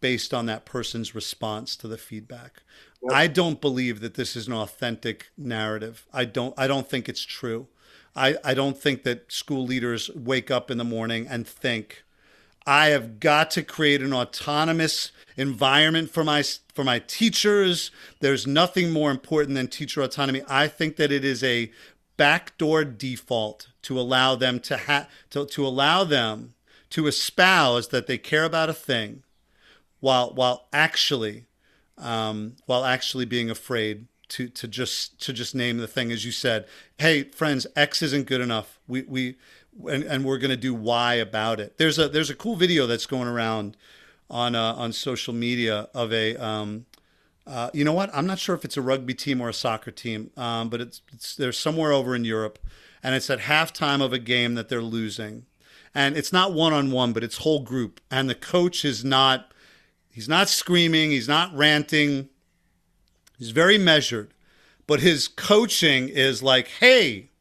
based on that person's response to the feedback i don't believe that this is an authentic narrative i don't i don't think it's true I, I don't think that school leaders wake up in the morning and think, I have got to create an autonomous environment for my for my teachers. There's nothing more important than teacher autonomy. I think that it is a backdoor default to allow them to ha- to, to allow them to espouse that they care about a thing while while actually um, while actually being afraid to to just to just name the thing as you said hey friends x isn't good enough. We we and, and we're going to do y about it. There's a there's a cool video that's going around on uh, on social media of a um, uh, you know what? I'm not sure if it's a rugby team or a soccer team um, but it's, it's they're somewhere over in europe and it's at halftime of a game that they're losing. And it's not one-on-one but it's whole group. And the coach is not he's not screaming he's not ranting He's very measured, but his coaching is like, hey,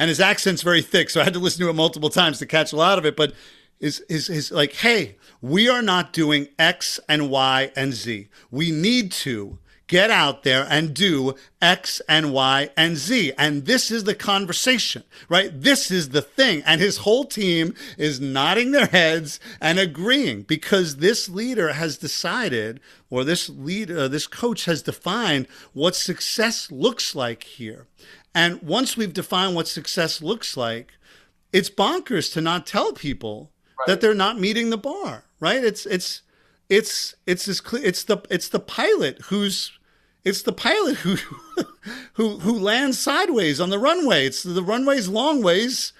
and his accent's very thick, so I had to listen to it multiple times to catch a lot of it. But is is is like, hey, we are not doing X and Y and Z. We need to get out there and do X and Y and Z. And this is the conversation, right? This is the thing. And his whole team is nodding their heads and agreeing because this leader has decided, or this leader, uh, this coach has defined what success looks like here. And once we've defined what success looks like, it's bonkers to not tell people right. that they're not meeting the bar, right? It's, it's, it's it's this it's the it's the pilot who's it's the pilot who who who lands sideways on the runway. It's the runway's long ways.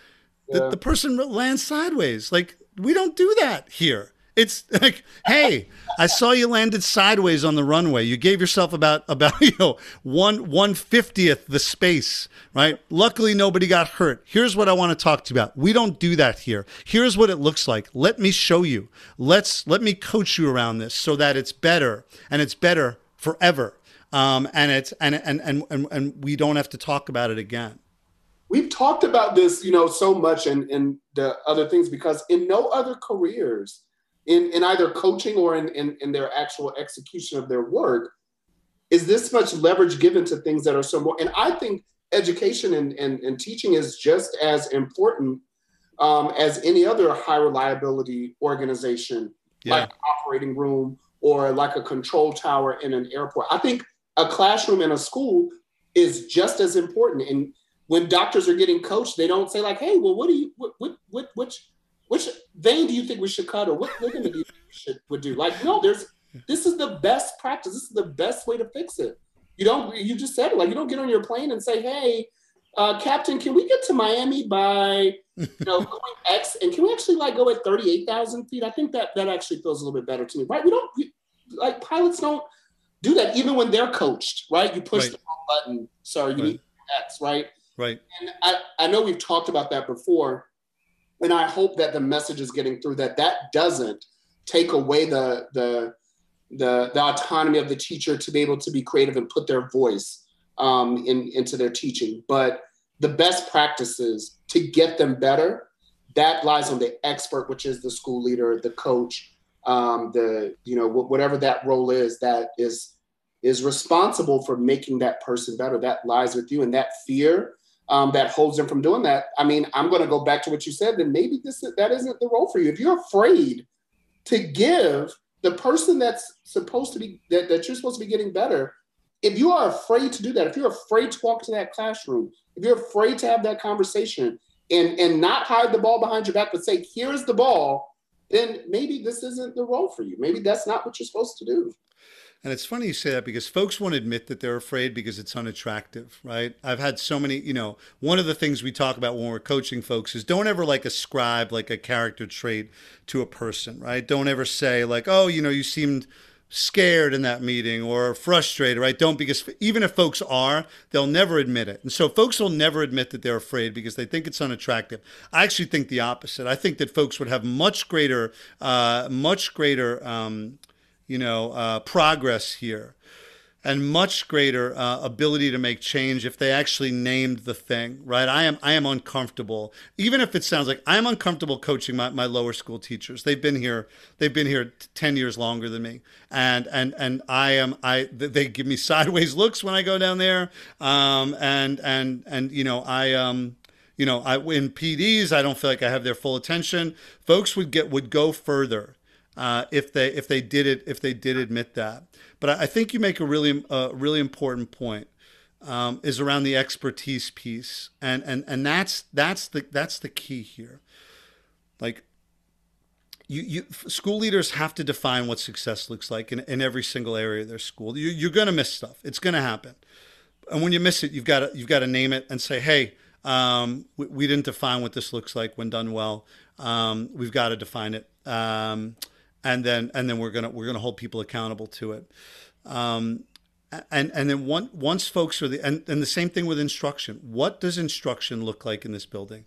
Yeah. The, the person lands sideways. Like we don't do that here. It's like, hey, I saw you landed sideways on the runway. You gave yourself about about you know one one fiftieth the space, right? Luckily, nobody got hurt. Here's what I want to talk to you about. We don't do that here. Here's what it looks like. Let me show you. Let's let me coach you around this so that it's better and it's better forever. Um, and it's and, and and and and we don't have to talk about it again we've talked about this, you know, so much and and the other things because in no other careers in, in either coaching or in, in, in their actual execution of their work, is this much leverage given to things that are so more? And I think education and, and, and teaching is just as important um, as any other high reliability organization, yeah. like operating room or like a control tower in an airport. I think a classroom in a school is just as important. And when doctors are getting coached, they don't say like, "Hey, well, what do you, what, what, what which, which vein do you think we should cut, or what ligament do you think we should would do? Like, no, there's this is the best practice. This is the best way to fix it. You don't. You just said it. Like, you don't get on your plane and say, "Hey, uh, Captain, can we get to Miami by you know going X? And can we actually like go at thirty eight thousand feet? I think that that actually feels a little bit better to me, right? We don't we, like pilots don't do that even when they're coached, right? You push right. the button, sorry, you right. need X, right? Right. And I, I know we've talked about that before, and I hope that the message is getting through that that doesn't take away the the the, the autonomy of the teacher to be able to be creative and put their voice um, in, into their teaching. But the best practices to get them better, that lies on the expert, which is the school leader, the coach, um, the you know whatever that role is. That is is responsible for making that person better. That lies with you, and that fear um, that holds them from doing that. I mean, I'm going to go back to what you said. Then maybe this that isn't the role for you. If you're afraid to give the person that's supposed to be that, that you're supposed to be getting better, if you are afraid to do that, if you're afraid to walk to that classroom, if you're afraid to have that conversation and and not hide the ball behind your back, but say, "Here's the ball," then maybe this isn't the role for you. Maybe that's not what you're supposed to do. And it's funny you say that because folks won't admit that they're afraid because it's unattractive, right? I've had so many, you know, one of the things we talk about when we're coaching folks is don't ever like ascribe like a character trait to a person, right? Don't ever say like, oh, you know, you seemed scared in that meeting or frustrated, right? Don't because even if folks are, they'll never admit it. And so folks will never admit that they're afraid because they think it's unattractive. I actually think the opposite. I think that folks would have much greater, uh, much greater, um, you know, uh, progress here and much greater uh, ability to make change if they actually named the thing right? I am i am uncomfortable. Even if it sounds like i'm uncomfortable coaching my, my lower school teachers. They've been here they've been here 10 years longer than me. And and and i am i they give me sideways looks when i go down there. Um, and and and you know i um you know i in pds i don't feel like i have their full attention. Folks would get would go further uh, if they if they did it if they did admit that. But I, think you make a really uh, really important point um, is around the expertise piece, and and and that's that's the that's the key here. Like you, you school leaders have to define what success looks like in, in every single area of their school. You, you're going to miss stuff. It's going to happen, and when you miss it, you've got to you've got to name it and say, hey. Um, we, we, didn't define what this looks like when done well. Um, we've got to define it. Um, and then and then we're gonna we're gonna hold people accountable to it. Um, and and then one, once folks are the and, and the same thing with instruction. What does instruction look like in this building?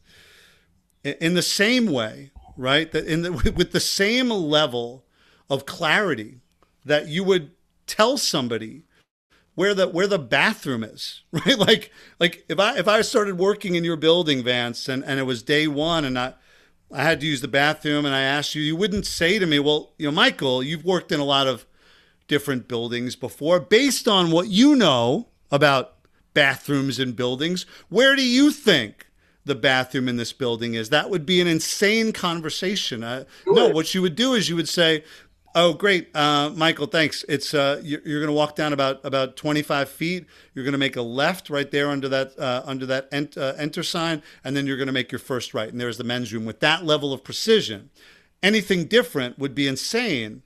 In, in the same way, right? That in the, with the same level of clarity that you would tell somebody where the where the bathroom is, right? Like like if I if I started working in your building, Vance, and, and it was day one, and I I had to use the bathroom and I asked you, you wouldn't say to me, well, you know, Michael, you've worked in a lot of different buildings before. Based on what you know about bathrooms and buildings, where do you think the bathroom in this building is? That would be an insane conversation. Uh, no, what you would do is you would say, Oh, great, uh, Michael. Thanks. It's uh, you're, you're going to walk down about about 25 feet. You're going to make a left right there under that uh, under that ent- uh, enter sign, and then you're going to make your first right. And there's the men's room with that level of precision. Anything different would be insane.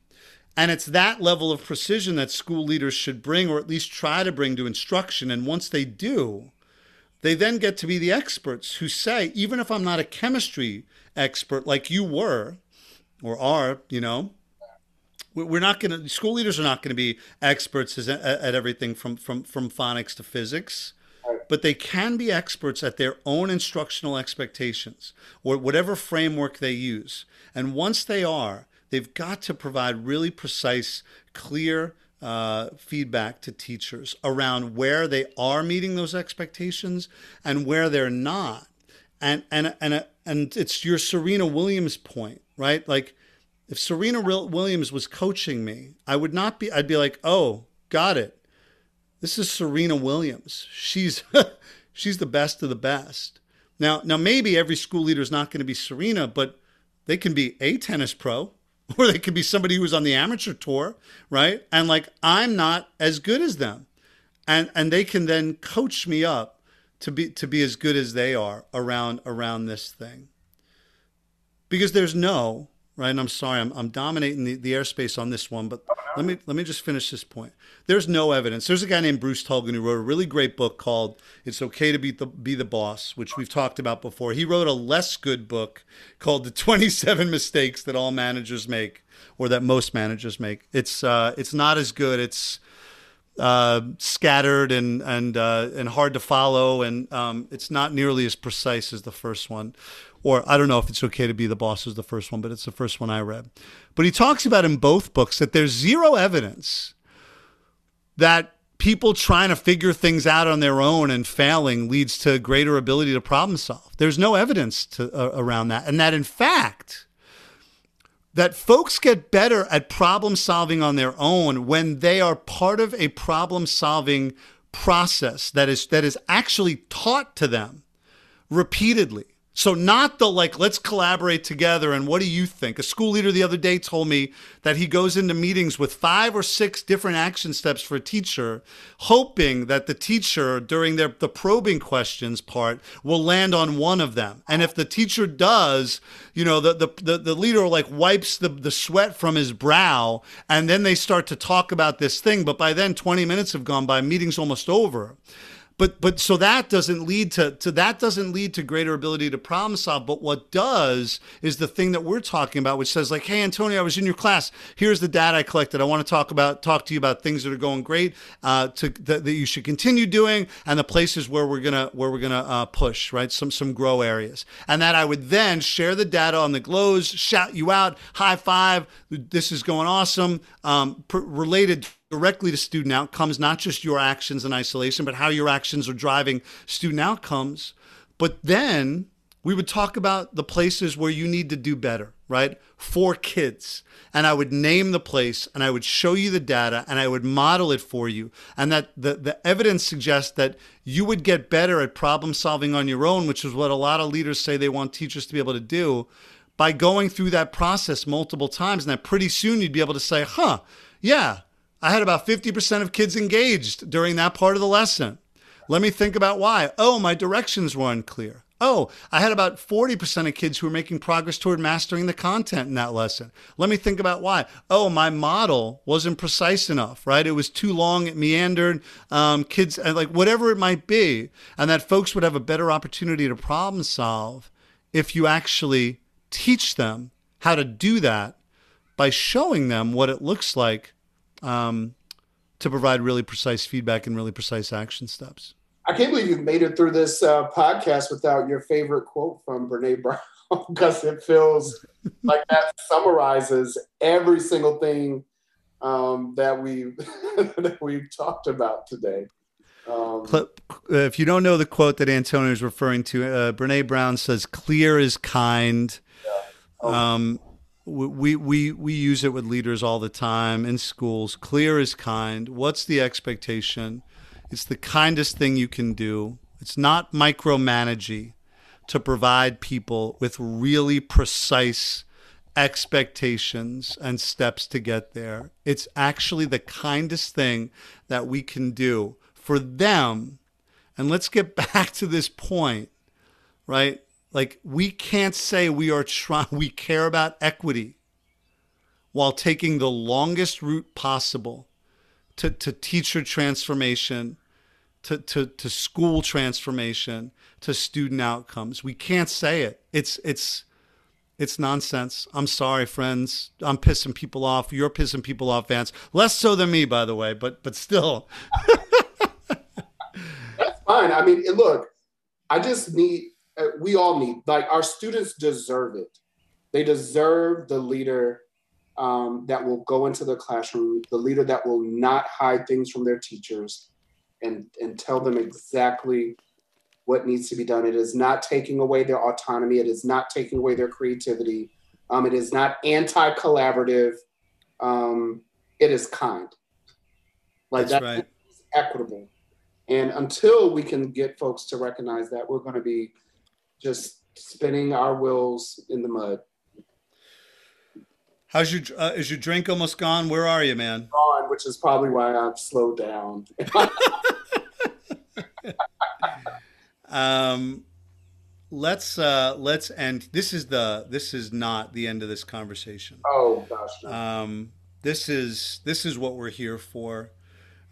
And it's that level of precision that school leaders should bring, or at least try to bring to instruction. And once they do, they then get to be the experts who say, even if I'm not a chemistry expert like you were or are, you know, we're not going to school leaders are not going to be experts at everything from from from phonics to physics but they can be experts at their own instructional expectations or whatever framework they use. And once they are they've got to provide really precise clear uh, feedback to teachers around where they are meeting those expectations and where they're not. And and and and it's your Serena Williams point right? Like if Serena Williams was coaching me, I would not be, I'd be like, oh, got it. This is Serena Williams. She's, she's the best of the best. Now, now maybe every school leader is not going to be Serena, but they can be a tennis pro or they could be somebody who's on the amateur tour, right? And like, I'm not as good as them. And, and they can then coach me up to be, to be as good as they are around, around this thing. Because there's no, right? And I'm sorry, I'm, I'm dominating the, the airspace on this one, but let me let me just finish this point. There's no evidence. There's a guy named Bruce Tulgan who wrote a really great book called "It's Okay to Be the Be the Boss," which we've talked about before. He wrote a less good book called "The 27 Mistakes That All Managers Make," or that most managers make. It's uh, it's not as good. It's uh, scattered and and uh, and hard to follow, and um, it's not nearly as precise as the first one or I don't know if it's okay to be the boss is the first one, but it's the first one I read. But he talks about in both books that there's zero evidence that people trying to figure things out on their own and failing leads to greater ability to problem solve. There's no evidence to, uh, around that, and that in fact, that folks get better at problem solving on their own when they are part of a problem solving process that is that is actually taught to them repeatedly so not the like, let's collaborate together and what do you think? A school leader the other day told me that he goes into meetings with five or six different action steps for a teacher, hoping that the teacher during their the probing questions part will land on one of them. And if the teacher does, you know, the the the, the leader like wipes the, the sweat from his brow and then they start to talk about this thing. But by then 20 minutes have gone by, meeting's almost over but but so that doesn't lead to, to that doesn't lead to greater ability to problem solve. But what does is the thing that we're talking about which says like hey antonio i was in your class. Here's the data i collected. I want to talk about talk to you about things that are going great uh, to that, that you should continue doing and the places where we're gonna where we're gonna uh, push right? Some some grow areas. And that i would then share the data on the glows shout you out high five this is going awesome um, related directly to student outcomes, not just your actions in isolation, but how your actions are driving student outcomes. But then we would talk about the places where you need to do better, right? For kids. And I would name the place and I would show you the data and I would model it for you. And that the, the evidence suggests that you would get better at problem solving on your own, which is what a lot of leaders say they want teachers to be able to do by going through that process multiple times. And that pretty soon you'd be able to say, huh, yeah, I had about 50% of kids engaged during that part of the lesson. Let me think about why. Oh, my directions were unclear. Oh, I had about 40% of kids who were making progress toward mastering the content in that lesson. Let me think about why. Oh, my model wasn't precise enough, right? It was too long, it meandered, um, kids, like whatever it might be. And that folks would have a better opportunity to problem solve if you actually teach them how to do that by showing them what it looks like um, to provide really precise feedback and really precise action steps. I can't believe you've made it through this uh, podcast without your favorite quote from Brene Brown because it feels like that summarizes every single thing um, that we that we've talked about today. Um, uh, if you don't know the quote that Antonio is referring to, uh, Brene Brown says, "Clear is kind." Yeah. Oh. Um, we we we use it with leaders all the time in schools. Clear is kind. What's the expectation? It's the kindest thing you can do. It's not micromanaging to provide people with really precise expectations and steps to get there. It's actually the kindest thing that we can do for them. And let's get back to this point, right? Like we can't say we are trying we care about equity while taking the longest route possible to, to teacher transformation, to, to, to school transformation, to student outcomes. We can't say it. It's it's it's nonsense. I'm sorry, friends. I'm pissing people off. You're pissing people off, Vance. Less so than me, by the way, but but still. That's fine. I mean, look, I just need we all need like our students deserve it. They deserve the leader um, that will go into the classroom the leader that will not hide things from their teachers and and tell them exactly what needs to be done. It is not taking away their autonomy. It is not taking away their creativity. Um, it is not anti-collaborative. Um, it is kind. Like That's that right. equitable. And until we can get folks to recognize that we're going to be just spinning our wheels in the mud. How's your uh, is your drink almost gone? Where are you, man? Gone, which is probably why I've slowed down. um, let's uh, let's end. This is the this is not the end of this conversation. Oh gosh. No. Um, this is this is what we're here for.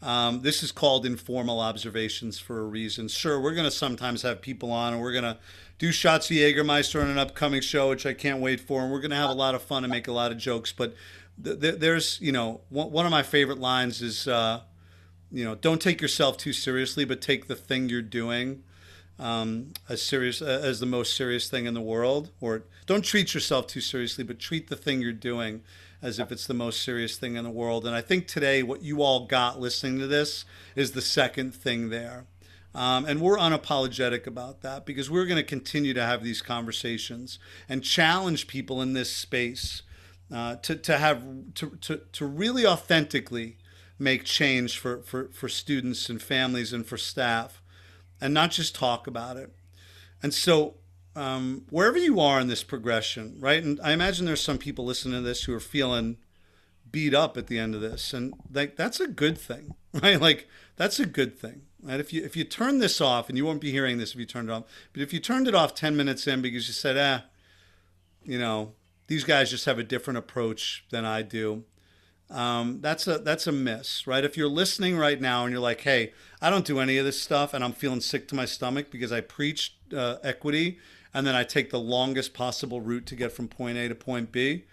Um, this is called informal observations for a reason. Sure, we're going to sometimes have people on and we're going to do shots of Jägermeister on an upcoming show, which I can't wait for. And we're going to have a lot of fun and make a lot of jokes. But th- th- there's, you know, one, one of my favorite lines is, uh, you know, don't take yourself too seriously, but take the thing you're doing um, as serious as the most serious thing in the world. Or don't treat yourself too seriously, but treat the thing you're doing as if it's the most serious thing in the world. And I think today, what you all got listening to this is the second thing there. Um, and we're unapologetic about that because we're going to continue to have these conversations and challenge people in this space uh, to to have to, to to really authentically make change for for for students and families and for staff, and not just talk about it. And so um, wherever you are in this progression, right? And I imagine there's some people listening to this who are feeling beat up at the end of this, and like that's a good thing, right? Like that's a good thing. Right? If you if you turn this off, and you won't be hearing this if you turned it off, but if you turned it off ten minutes in because you said, ah, you know, these guys just have a different approach than I do. Um, that's a that's a miss, right? If you're listening right now and you're like, "Hey, I don't do any of this stuff, and I'm feeling sick to my stomach because I preach uh, equity, and then I take the longest possible route to get from point A to point B,"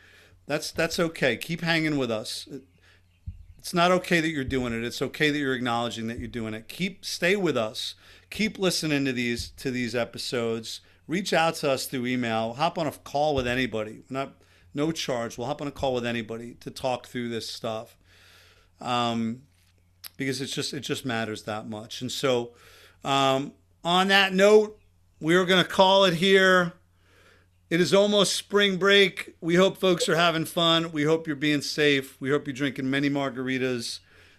that's that's okay. Keep hanging with us. It's not okay that you're doing it. It's okay that you're acknowledging that you're doing it. Keep stay with us. Keep listening to these to these episodes. Reach out to us through email. Hop on a call with anybody. Not no charge. We'll hop on a call with anybody to talk through this stuff. Um, because it's just it just matters that much. And so um, on that note, we are going to call it here. It is almost spring break. We hope folks are having fun. We hope you're being safe. We hope you're drinking many margaritas.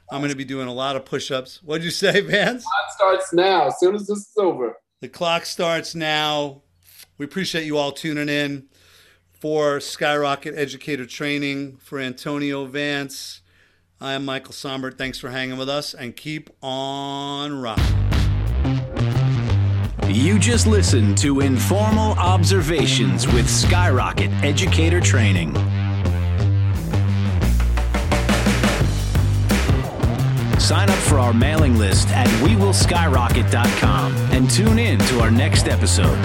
I'm going to be doing a lot of push ups. What'd you say, Vance? Clock starts now, as soon as this is over. The clock starts now. We appreciate you all tuning in for Skyrocket Educator Training for Antonio Vance. I am Michael Sonbert. Thanks for hanging with us and keep on rocking. You just listened to Informal Observations with Skyrocket Educator Training. Sign up for our mailing list at WeWillSkyrocket.com and tune in to our next episode.